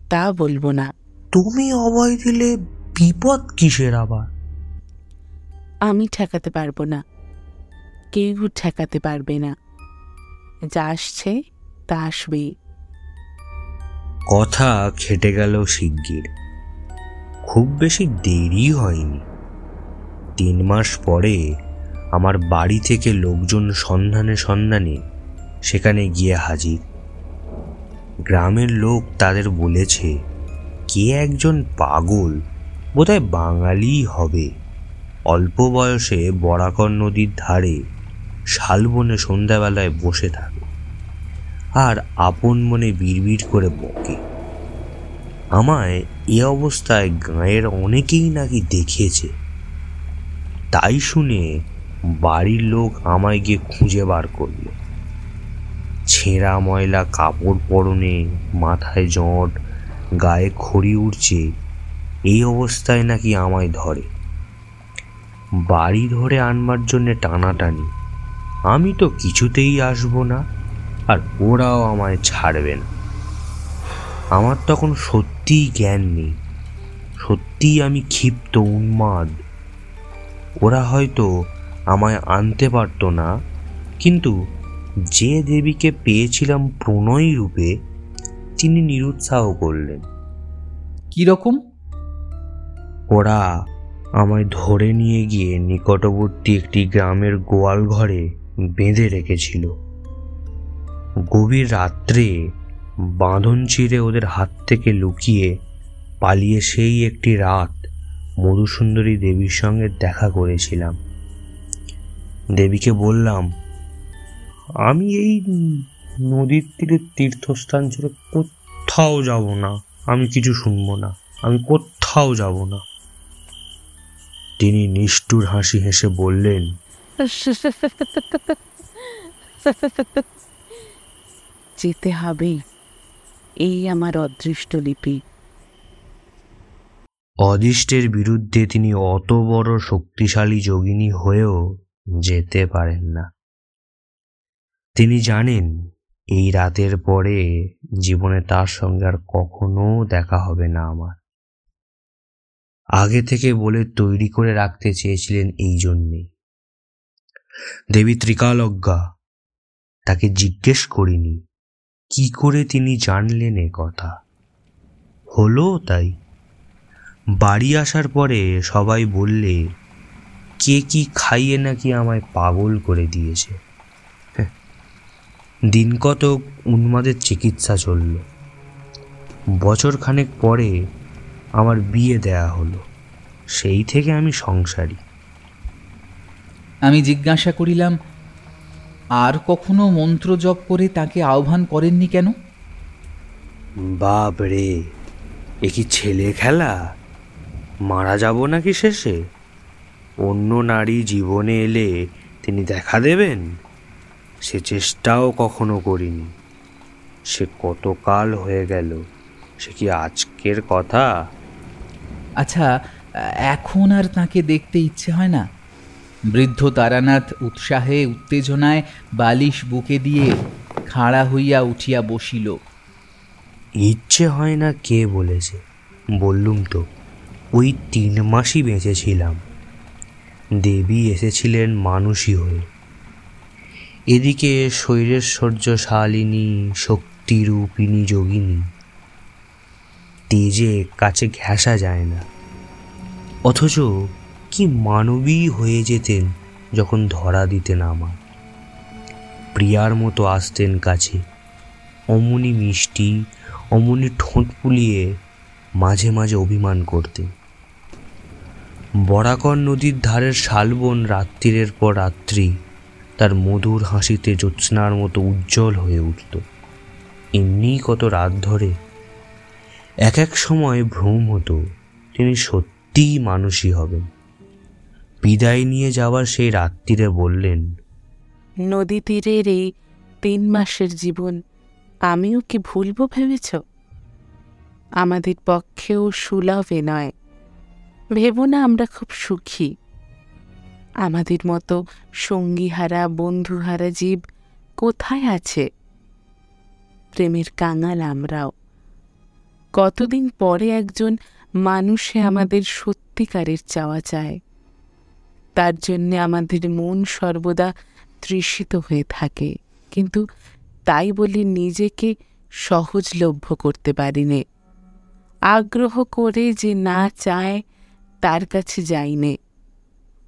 H: তা বলব না।
C: তুমি অভয় দিলে বিপদ কিসের আবার?
H: আমি ঠেকাতে পারব না। কেউ ঠেকাতে পারবে না। যা আসছে তা আসবে।
C: কথা খেটে গেল শিগগির। খুব বেশি দেরি হয়নি। তিন মাস পরে আমার বাড়ি থেকে লোকজন সন্ধানে সন্ধানে সেখানে গিয়ে হাজির। গ্রামের লোক তাদের বলেছে, কে একজন পাগল? বোধহয় বাঙালিই হবে। অল্প বয়সে বরাকর নদীর ধারে শালবনে সন্ধ্যাবেলায় বসে থাকে আর আপন মনে বিড়বিড় করে বকে। আমায় এ অবস্থায় গাঁয়ের অনেকেই নাকি দেখেছে তাই শুনে বাড়ির লোক আমায় গিয়ে খুঁজে বার করল। ছেঁড়া ময়লা, কাপড় পরনে, মাথায় জট, গায়ে খড়ি উঠছে এই অবস্থায় নাকি আমায় ধরে। বাড়ি ধরে আনবার জন্যে টানাটানি। আমি তো কিছুতেই আসব না, আর ওরাও আমায় ছাড়বে না। আমার তখন সত্যিই জ্ঞান নেই, সত্যিই আমি ক্ষিপ্ত, উন্মাদ। ওরা হয়তো আমায় আনতে পারতো না। কিন্তু যে দেবীকে পেয়েছিলাম প্রণয়ী রূপে তিনি নিরুৎসাহ করলেন।
B: কীরকম
C: ওরা আমায় ধরে নিয়ে গিয়ে নিকটবর্তী একটি গ্রামের গোয়াল ঘরে বেঁধে রেখেছিল। গভীর রাত্রে বাঁধন চিরে ওদের হাত থেকে লুকিয়ে পালিয়ে সেই একটি রাত মধুসুন্দরী দেবীর সঙ্গে দেখা করেছিলাম। দেবীকে বললাম আমি এই নদীর তীরে তীর্থস্থান ছেড়ে কোথাও যাব না। আমি কিছু শুনব না। আমি কোথাও যাব না। তিনি নিষ্ঠুর হাসি হেসে বললেন
H: যেতে হবেই এই আমার অদৃষ্ট লিপি।
C: অদিষ্টের বিরুদ্ধে তিনি অত বড় শক্তিশালী যোগিনী হয়েও যেতে পারেন না। তিনি জানেন, এই রাতের পরে জীবনে তার সঙ্গে আর কখনো দেখা হবে না আমার। আগে থেকে বলে তৈরি করে রাখতে চেয়েছিলেন এই জন্যেই দেবী ত্রিকালজ্ঞা তাকে জিজ্ঞেস করিনি, কি করে তিনি জানলেন এ কথা? হলো তাই। বাড়ি আসার পরে সবাই বললে কে কি খাইয়ে নাকি আমায় পাগল করে দিয়েছে? হ্যাঁ, দিন কতক উন্মাদের চিকিৎসা চলল। বছর খানেক পরে আমার বিয়ে দেয়া হলো। সেই থেকে আমি সংসারী।
B: আমি জিজ্ঞাসা করিলাম আর কখনো মন্ত্র জপ করে তাকে আহ্বান করেননি কেন?
C: বাপ রে এ কি ছেলে খেলা? মারা যাব নাকি শেষে? অন্য নারী জীবনে এলে তিনি দেখা দেবেন? সে চেষ্টাও কখনো করিনি। সে কতকাল হয়ে গেল? সে কি আজকের কথা?
B: আচ্ছা এখন আর তাকে দেখতে ইচ্ছে হয় না? বৃদ্ধ তারানাথ উৎসাহে উত্তেজনায় বালিশ বুকে দিয়ে খাড়া হইয়া উঠিয়া বসিল।
C: ইচ্ছে হয় না কে বলেছে? বললুম তো ওই তিন মাসই বেঁচেছিলাম। দেবী এসেছিলেন মানুষই হয়ে। এদিকে শৈরেশ্বর্য শালিনী, শক্তিরূপিণী যোগিনী। তেজে কাছে ঘেঁষা যায় না। অথচ কি মানবী হয়ে যেতেন যখন ধরা দিতেন আমার প্রিয়ার মতো আসতেন কাছে। অমনি মিষ্টি, অমনি ঠোঁট পুলিয়ে মাঝে মাঝে অভিমান করতেন। বরাকর নদীর ধারের শালবন রাত্রিরের পর রাত্রি তার মধুর হাসিতে জ্যোৎস্নার মতো উজ্জ্বল হয়ে উঠত এমনিই কত রাত ধরে এক এক সময় ভ্রম হতো তিনি সত্যিই মানুষই হবেন। বিদায় নিয়ে যাওয়ার সেই রাত্রিরে বললেন,
H: নদী তীরের এই তিন মাসের জীবন আমিও কি ভুলবো ভেবেছ? আমাদের পক্ষেও সুলভে নয়। ভেবো না আমরা খুব সুখী। আমাদের মতো সঙ্গীহারা, বন্ধুহারা জীব কোথায় আছে? প্রেমের কাঙাল আমরাও। কতদিন পরে একজন মানুষে আমাদের সত্যিকারের চাওয়া চায়। তার জন্যে আমাদের মন সর্বদা তৃষিত হয়ে থাকে। কিন্তু তাই বলে নিজেকে সহজলভ্য করতে পারিনে। আগ্রহ করে যে না চায় তার কাছে যাইনে।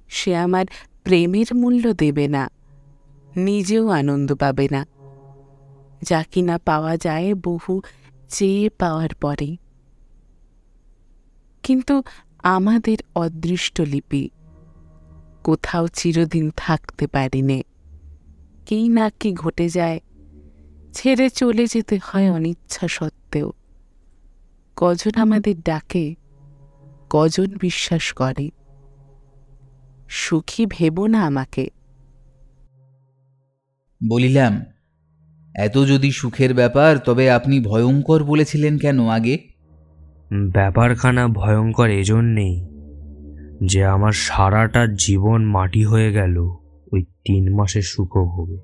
H: সে আমার প্রেমের মূল্য দেবে না, নিজেও আনন্দ পাবে না। যা কিনা পাওয়া যায় বহু চেয়ে পাওয়ার পরে। কিন্তু আমাদের অদৃষ্ট লিপি কোথাও চিরদিন থাকতে পারিনে। কেই না কি ঘটে যায়, ছেড়ে চলে যেতে হয় অনিচ্ছা সত্ত্বেও। কজন আমাদের ডাকে কজন বিশ্বাস করে। সুখী ভেব না আমাকে।
B: বলিলাম এত যদি সুখের ব্যাপার তবে আপনি ভয়ঙ্কর বলেছিলেন কেন আগে?
C: ব্যাপারখানা ভয়ঙ্কর এজন্যেই যে আমার সারাটা জীবন মাটি হয়ে গেল ওই তিন মাসে মাসের সুখভোগে।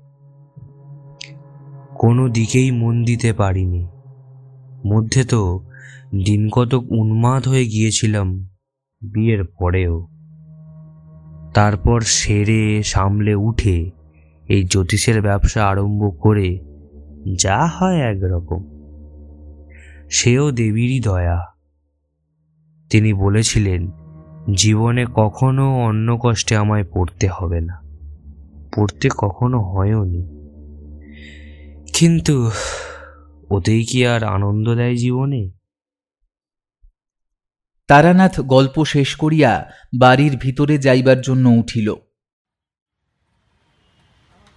C: কোনো দিকেই মন দিতে পারিনি। মধ্যে তো দিন কতক উন্মাদ হয়ে গিয়েছিলাম বিয়ের পরেও। তারপর সেরে সামলে উঠে এই জ্যোতিষের ব্যবসা আরম্ভ করে যা হয় একরকম। সেও দেবীরই দয়া। তিনি বলেছিলেন, জীবনে কখনো অন্য কষ্টে আমায় পড়তে হবে না। পড়তে কখনো হয়ওনি কিন্তু ওতেই কি আর আনন্দ দেয় জীবনে?
B: তারানাথ গল্প শেষ করিয়া বাড়ির ভিতরে যাইবার জন্য উঠিল।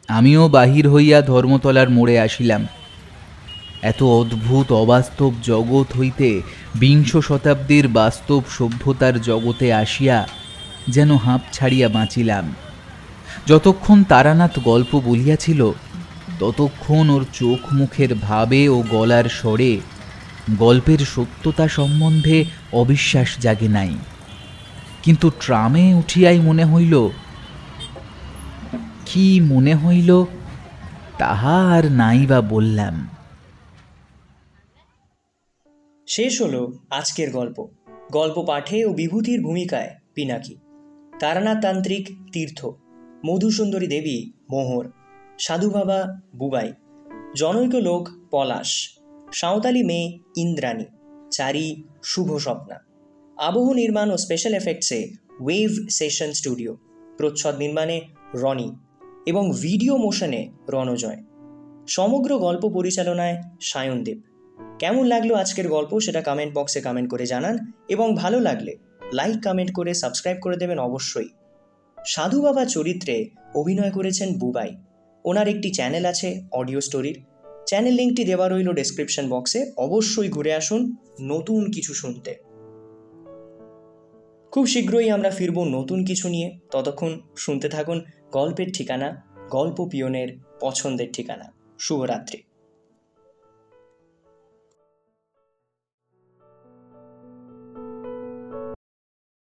B: আমিও বাহির হইয়া ধর্মতলার মোড়ে আসিলাম। এত অদ্ভুত, অবাস্তব জগৎ হইতে বিংশ শতাব্দীর বাস্তব সভ্যতার জগতে আসিয়া যেন হাঁপ ছাড়িয়া বাঁচিলাম। যতক্ষণ তারানাথ গল্প বলিয়াছিল, ততক্ষণ ওর চোখ মুখের ভাবে ও গলার স্বরে গল্পের সত্যতা সম্বন্ধে অবিশ্বাস জাগে নাই। কিন্তু ট্রামে উঠিয়াই মনে হইল, কি মনে হইল, তাহা আর নাই বা বললাম।
A: শেষ হলো আজকের গল্প। গল্প পাঠে ও বিভূতির ভূমিকায় পিনাকি। তারানাথ তান্ত্রিক তীর্থ। মধুসুন্দরী দেবী মোহর। সাধু বাবা বুবাই। জনৈক লোক পলাশ। সাঁওতালি মেয়ে ইন্দ্রাণী, চারি শুভ স্বপ্না। আবহ নির্মাণ ও স্পেশাল এফেক্টসে ওয়েভ সেশন স্টুডিও প্রচ্ছদ নির্মাণে রনি এবং ভিডিও মোশনে রণজয়। সমগ্র গল্প পরিচালনায় সায়নদীপ। কেমন লাগল আজকের গল্প সেটা কমেন্ট বক্সে কমেন্ট করে জানান এবং ভালো লাগলে লাইক কমেন্ট করে সাবস্ক্রাইব করে দেবেন অবশ্যই। সাধু বাবা চরিত্রে অভিনয় করেছেন বুবাই। ওনার একটি চ্যানেল আছে অডিও স্টোরির চ্যানেল লিঙ্কটি দেওয়া রইল ডেসক্রিপশন বক্সে অবশ্যই ঘুরে আসুন নতুন কিছু শুনতে। খুব শীঘ্রই আমরা ফিরব নতুন কিছু নিয়ে। ততক্ষণ শুনতে থাকুন গল্পের ঠিকানা, গল্প পিয়নের পছন্দের ঠিকানা। শুভরাত্রি।